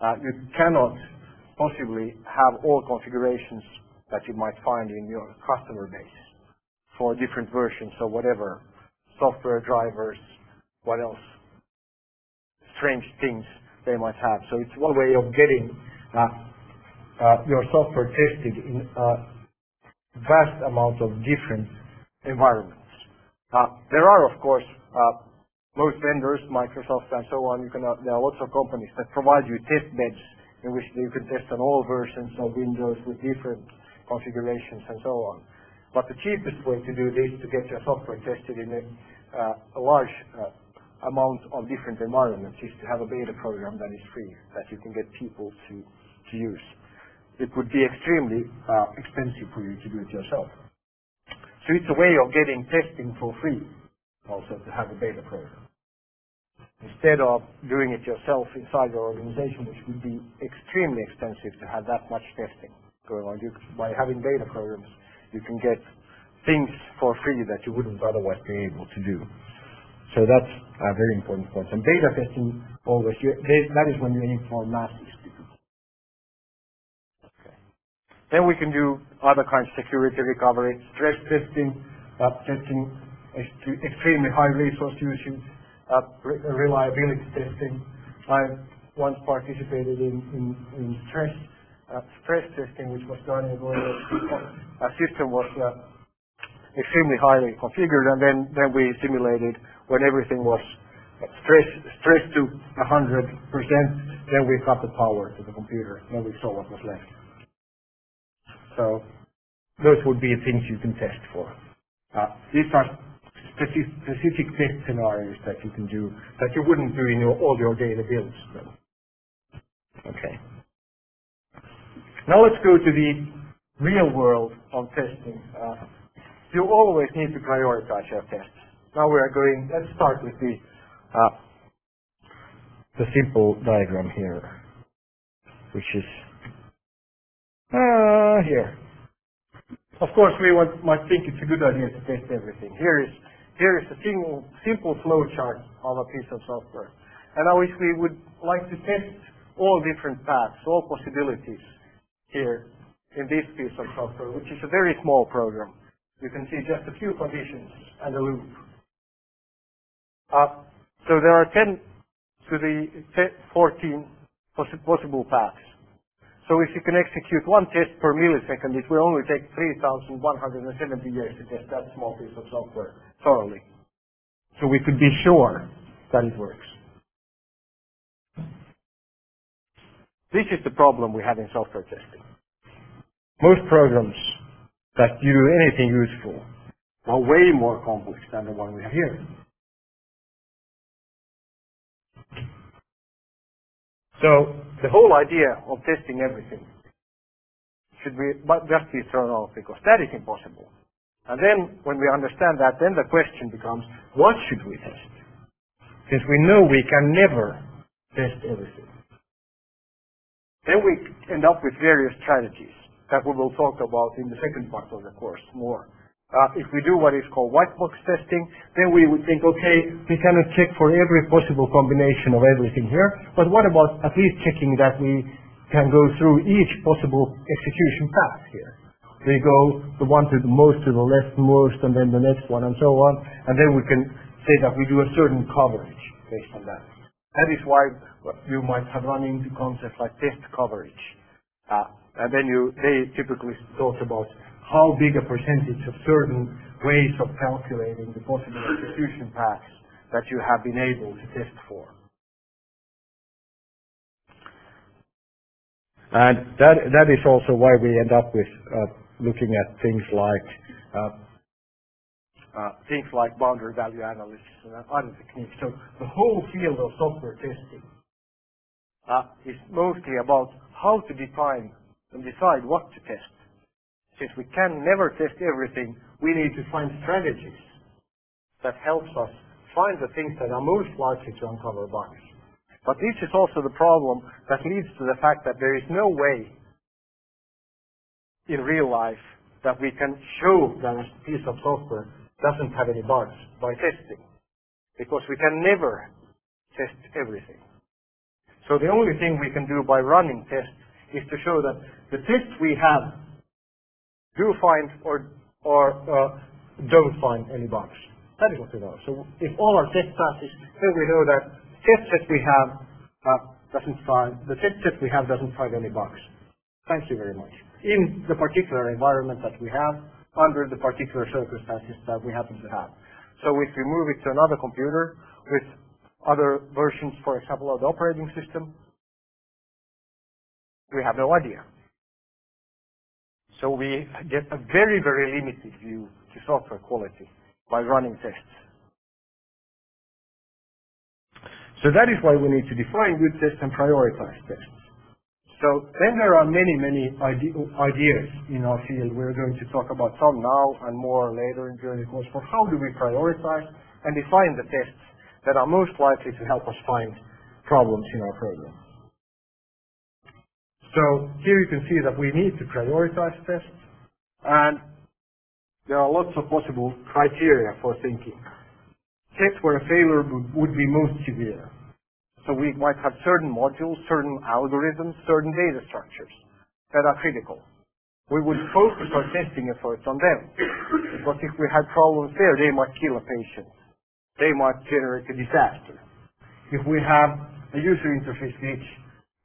Uh, you cannot possibly have all configurations that you might find in your customer base for different versions or whatever, software drivers, what else, strange things they might have. So it's one way of getting uh, uh, your software tested in a vast amount of different environments. Uh, there are, of course, uh, most vendors, Microsoft and so on, you can, uh, there are lots of companies that provide you test beds in which you can test on all versions of Windows with different configurations and so on. But the cheapest way to do this to get your software tested in a, uh, a large uh, amount of different environments is to have a beta program that is free, that you can get people to, to use. It would be extremely uh, expensive for you to do it yourself. So it's a way of getting testing for free also to have a beta program. Instead of doing it yourself inside your organization, which would be extremely expensive to have that much testing going on. You, by having beta programs, you can get things for free that you wouldn't otherwise be able to do. So that's a very important point. And beta testing always, that is when you aim for masses. Okay. Then we can do other kinds of security recovery, stress testing, uh, testing extremely high resource usage, uh, re- reliability testing. I once participated in, in, in stress stress testing, which was done in a system was uh, extremely highly configured, and then, then we simulated when everything was stressed stress to 100%, then we cut the power to the computer, then we saw what was left. So those would be things you can test for. Uh, these are specific, specific test scenarios that you can do that you wouldn't do in your, all your daily builds. Okay. Now let's go to the real world of testing. Uh, you always need to prioritize your tests. Now we are going, let's start with the, uh, the simple diagram here, which is uh, here. Of course, we want, might think it's a good idea to test everything. Here is, here is a single, simple flow chart of a piece of software. And now if we would like to test all different paths, all possibilities here in this piece of software, which is a very small program, you can see just a few conditions and a loop. Uh, so there are 10 to the 14 possible paths. So if you can execute one test per millisecond, it will only take 3,170 years to test that small piece of software thoroughly. So we could be sure that it works. This is the problem we have in software testing. Most programs that do anything useful are way more complex than the one we have here. So the whole idea of testing everything should be just be thrown off because that is impossible. And then when we understand that, then the question becomes, what should we test? Since we know we can never test everything. Then we end up with various strategies that we will talk about in the second part of the course more. Uh, if we do what is called white box testing, then we would think, okay, we cannot check for every possible combination of everything here, but what about at least checking that we can go through each possible execution path here? We go the one to the most to the leftmost and then the next one and so on, and then we can say that we do a certain coverage based on that. That is why you might have run into concepts like test coverage. Uh, and then you, they typically talk about how big a percentage of certain ways of calculating the possible execution paths that you have been able to test for. And that, that is also why we end up with uh, looking at things like uh, uh, things like boundary value analysis and other techniques. So the whole field of software testing uh, is mostly about how to define and decide what to test. Since we can never test everything, we need to find strategies that helps us find the things that are most likely to uncover bugs. But this is also the problem that leads to the fact that there is no way in real life that we can show that a piece of software doesn't have any bugs by testing. Because we can never test everything. So the only thing we can do by running tests is to show that the tests we have do find or or uh, don't find any bugs. That is what we know. So if all our test passes, then we know that test set we have uh, doesn't find the test set we have doesn't find any bugs. Thank you very much. In the particular environment that we have, under the particular circumstances that we happen to have. So if we move it to another computer with other versions, for example, of the operating system, we have no idea. So we get a very, very limited view to software quality by running tests. So that is why we need to define good tests and prioritize tests. So then there are many, many ide ideas in our field. We're going to talk about some now and more later during the course for how do we prioritize and define the tests that are most likely to help us find problems in our program. So here you can see that we need to prioritize tests, and there are lots of possible criteria for thinking. Tests where a failure would be most severe. So we might have certain modules, certain algorithms, certain data structures that are critical. We would focus our testing efforts on them. Because if we had problems there, they might kill a patient. They might generate a disaster. If we have a user interface glitch,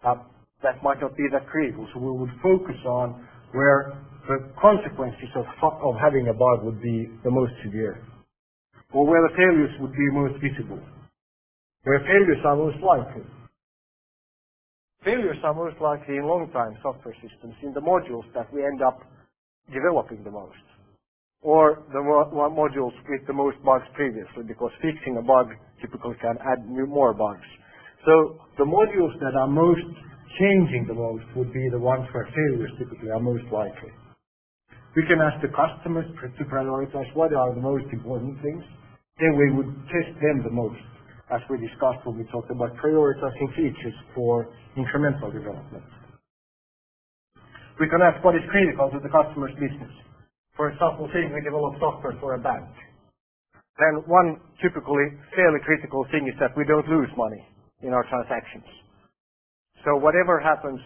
uh, that might not be that critical. So we would focus on where the consequences of, of having a bug would be the most severe, or where the failures would be most visible, where failures are most likely. Failures are most likely in long-time software systems in the modules that we end up developing the most, or the modules with the most bugs previously, because fixing a bug typically can add new, more bugs. So the modules that are most changing the most would be the ones where failures typically are most likely. We can ask the customers to prioritize what are the most important things. Then we would test them the most, as we discussed when we talked about prioritizing features for incremental development. We can ask what is critical to the customer's business. For example, say we develop software for a bank. Then one typically fairly critical thing is that we don't lose money in our transactions. So whatever happens,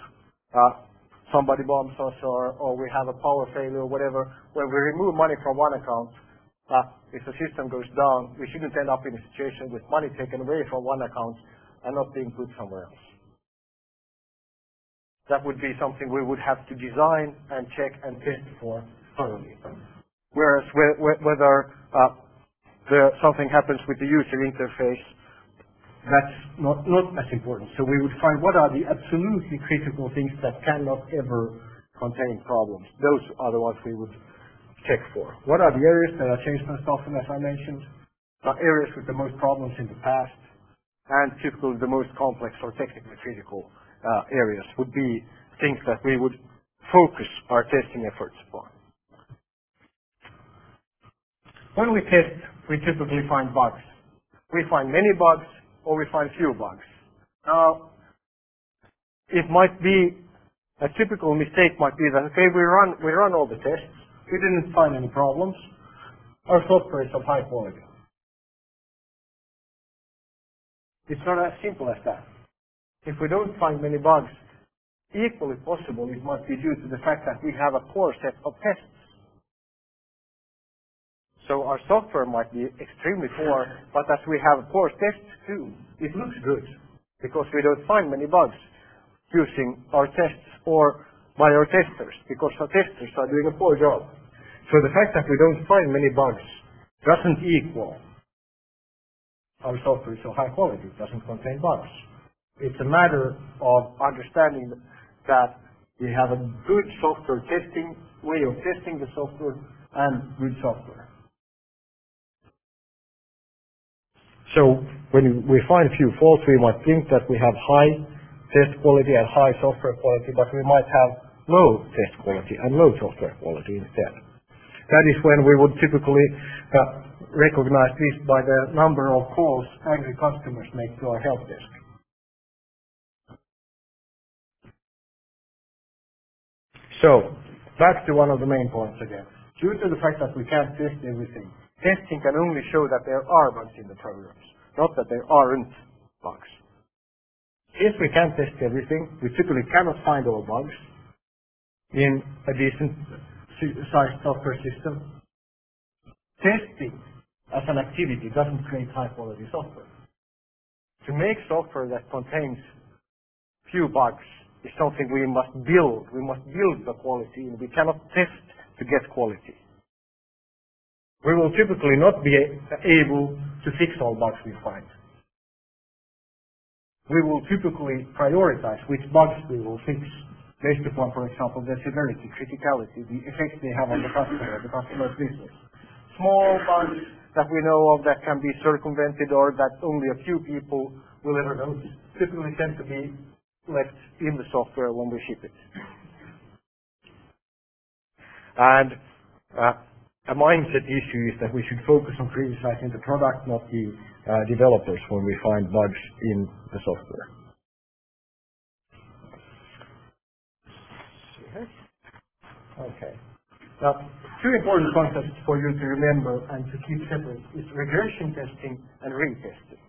uh, somebody bombs us or, or we have a power failure or whatever, when we remove money from one account, uh, if the system goes down, we shouldn't end up in a situation with money taken away from one account and not being put somewhere else. That would be something we would have to design and check and test for. Whereas whether uh, something happens with the user interface that's not, not as important. So we would find what are the absolutely critical things that cannot ever contain problems. Those are the ones we would check for. What are the areas that are changed most often, as I mentioned? The areas with the most problems in the past, and typically the most complex or technically critical uh, areas would be things that we would focus our testing efforts upon. When we test, we typically find bugs. We find many bugs or we find few bugs. Now, it might be a typical mistake might be that okay, we run we run all the tests, we didn't find any problems. Our software is of high quality. It's not as simple as that. If we don't find many bugs, equally possible it might be due to the fact that we have a poor set of tests. So our software might be extremely poor, but as we have poor tests too, it looks good because we don't find many bugs using our tests or by our testers because our testers are doing a poor job. So the fact that we don't find many bugs doesn't equal our software is so high quality, it doesn't contain bugs. It's a matter of understanding that we have a good software testing, way of testing the software, and good software. So when we find a few faults, we might think that we have high test quality and high software quality, but we might have low test quality and low software quality instead. That is when we would typically uh, recognize this by the number of calls angry customers make to our help desk. So back to one of the main points again. Due to the fact that we can't test everything, testing can only show that there are bugs in the programs, not that there aren't bugs. If we can't test everything, we typically cannot find all bugs in a decent sized software system. Testing as an activity doesn't create high quality software. To make software that contains few bugs is something we must build. We must build the quality and we cannot test to get quality. We will typically not be able to fix all bugs we find. We will typically prioritize which bugs we will fix based upon, for example, their severity, criticality, the effects they have on the customer, the customer's business. Small bugs that we know of that can be circumvented or that only a few people will ever notice typically tend to be left in the software when we ship it. And uh, a mindset issue is that we should focus on criticizing the product, not the uh, developers, when we find bugs in the software. Okay. Now, two important concepts for you to remember and to keep separate is regression testing and retesting.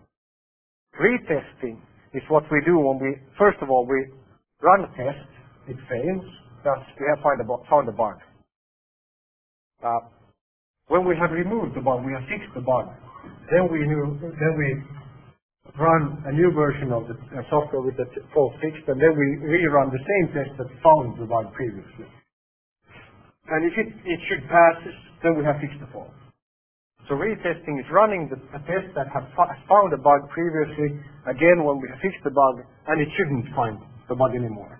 Retesting is what we do when we, first of all, we run a test, it fails, thus we have find a, found a bug. Uh, when we have removed the bug, we have fixed the bug, then we, knew, then we run a new version of the software with the fault fixed, and then we rerun the same test that found the bug previously. And if it, it should pass, then we have fixed the fault. So retesting is running the, a test that has found a bug previously, again when we have fixed the bug, and it shouldn't find the bug anymore.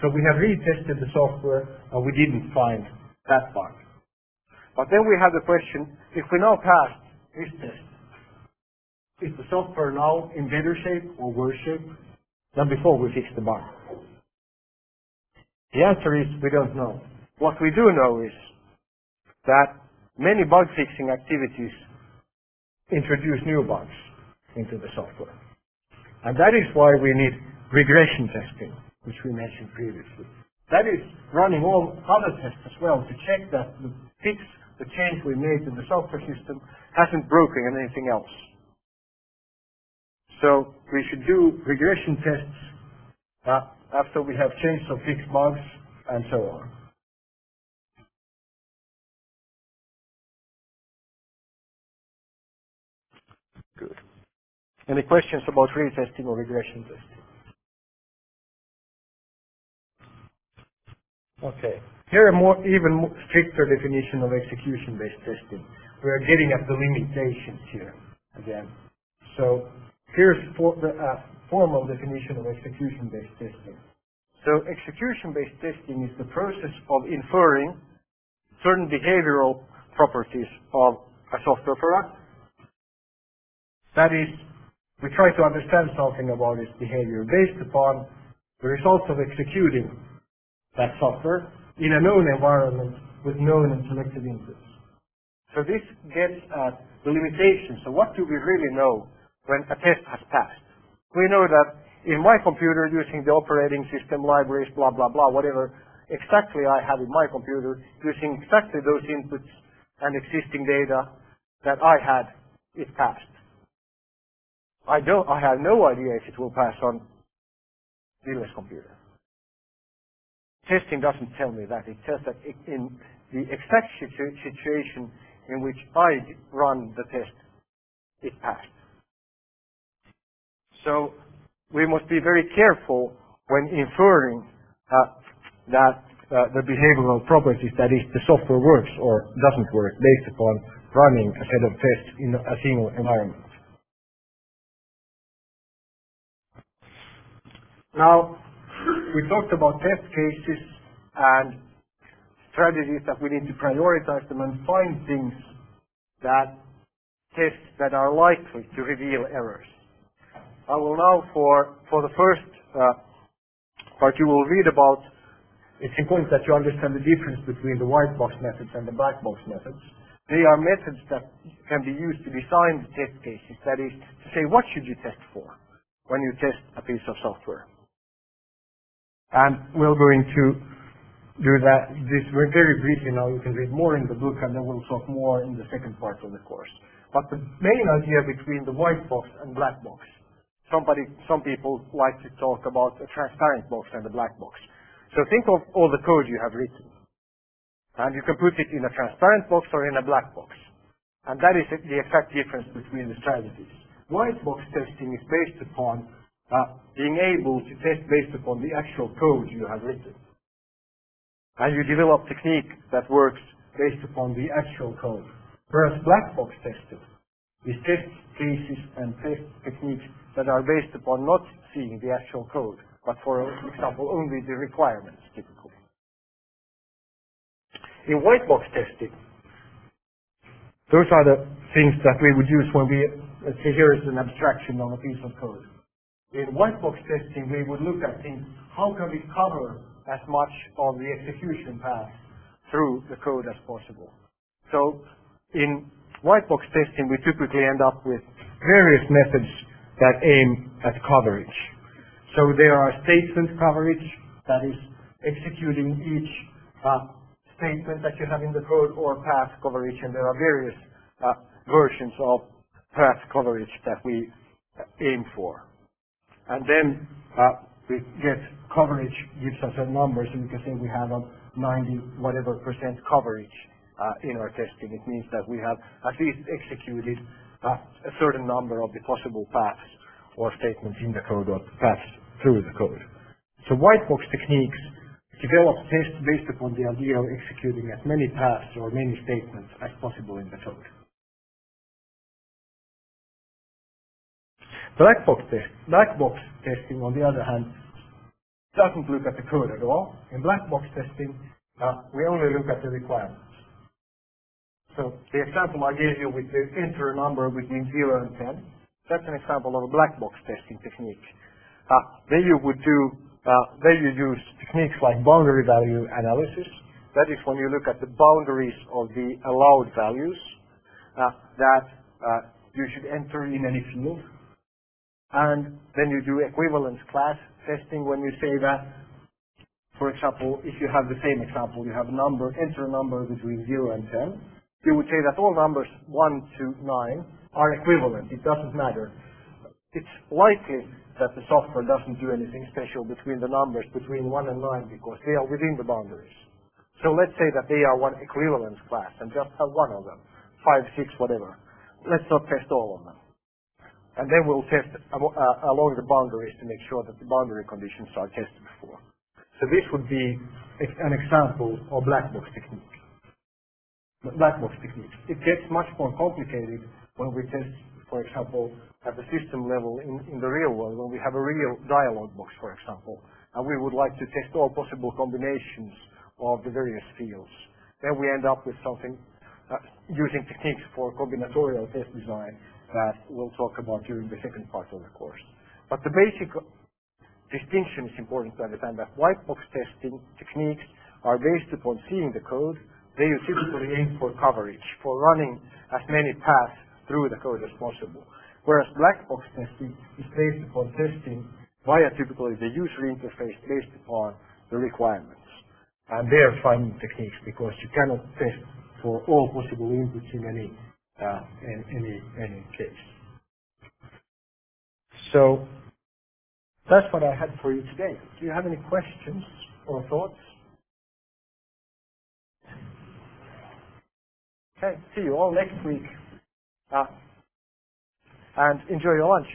So we have retested the software, and we didn't find that bug. But then we have the question, if we now pass this test, is the software now in better shape or worse shape than before we fixed the bug? The answer is we don't know. What we do know is that many bug fixing activities introduce new bugs into the software. And that is why we need regression testing, which we mentioned previously. That is running all other tests as well to check that the fix, the change we made in the software system hasn't broken anything else. So we should do regression tests uh, after we have changed or fixed bugs and so on. Good. Any questions about retesting or regression testing? Okay. Here a more, even more stricter definition of execution-based testing. We are getting at the limitations here again. So Here's for the uh, formal definition of execution-based testing. So execution-based testing is the process of inferring certain behavioral properties of a software product. That is, we try to understand something about its behavior based upon the results of executing that software in a known environment with known and selected inputs. So this gets at the limitations. So what do we really know when a test has passed? We know that in my computer using the operating system, libraries, blah, blah, blah, whatever exactly I have in my computer, using exactly those inputs and existing data that I had, it passed. I don't, I have no idea if it will pass on Ville's computer. Testing doesn't tell me that. It tells that in the exact situ- situation in which I run the test, it passed. So we must be very careful when inferring uh, that uh, the behavioral properties, that is, the software works or doesn't work based upon running a set of tests in a single environment. Now, we talked about test cases and strategies that we need to prioritize them and find things that tests that are likely to reveal errors. I will now, for, for the first uh, part, you will read about, it's important that you understand the difference between the white box methods and the black box methods. They are methods that can be used to design the test cases, that is, to say what should you test for when you test a piece of software. And we're going to do that this very briefly now. You can read more in the book and then we'll talk more in the second part of the course. But the main idea between the white box and black box, somebody, some people like to talk about a transparent box and a black box. So think of all the code you have written. And you can put it in a transparent box or in a black box. And that is the exact difference between the strategies. White box testing is based upon uh, being able to test based upon the actual code you have written. And you develop technique that works based upon the actual code. Whereas black box testing is test cases and test techniques that are based upon not seeing the actual code, but for example only the requirements typically. In white box testing, those are the things that we would use when we, let's say here is an abstraction on a piece of code. In white box testing, we would look at things, how can we cover as much of the execution path through the code as possible. So in white box testing, we typically end up with various methods that aim at coverage. So there are statement coverage, that is executing each uh, statement that you have in the code or path coverage, and there are various uh, versions of path coverage that we aim for. And then uh, we get coverage gives us a number, so we can say we have a 90 whatever percent coverage uh, in our testing. It means that we have at least executed uh, a certain number of the possible paths or statements in the code or paths through the code. So white box techniques develop tests based upon the idea of executing as many paths or many statements as possible in the code. Black box test, black box testing, on the other hand, doesn't look at the code at all. In black box testing, uh, we only look at the requirements. So the example I gave you with the enter a number between 0 and 10, that's an example of a black box testing technique. Uh, you would do, uh, you use techniques like boundary value analysis. That is when you look at the boundaries of the allowed values uh, that uh, you should enter in any field. And then you do equivalence class testing when you say that, for example, if you have the same example, you have a number, enter a number between 0 and 10, you would say that all numbers 1 to 9 are equivalent. It doesn't matter. It's likely that the software doesn't do anything special between the numbers between 1 and 9 because they are within the boundaries. So let's say that they are one equivalence class and just have one of them, 5, 6, whatever. Let's not test all of them and then we'll test uh, along the boundaries to make sure that the boundary conditions are tested before. So this would be an example of black box technique. Black box technique. It gets much more complicated when we test for example, at the system level in, in the real world, when we have a real dialog box, for example, and we would like to test all possible combinations of the various fields. Then we end up with something uh, using techniques for combinatorial test design that we'll talk about during the second part of the course. But the basic distinction is important to understand that white box testing techniques are based upon seeing the code. They typically aim for coverage, for running as many paths through the code as possible. Whereas black box testing is based upon testing via typically the user interface based upon the requirements. And they are finding techniques because you cannot test for all possible inputs in any uh, in any any case. So that's what I had for you today. Do you have any questions or thoughts? Okay, see you all next week. Uh, and enjoy your lunch.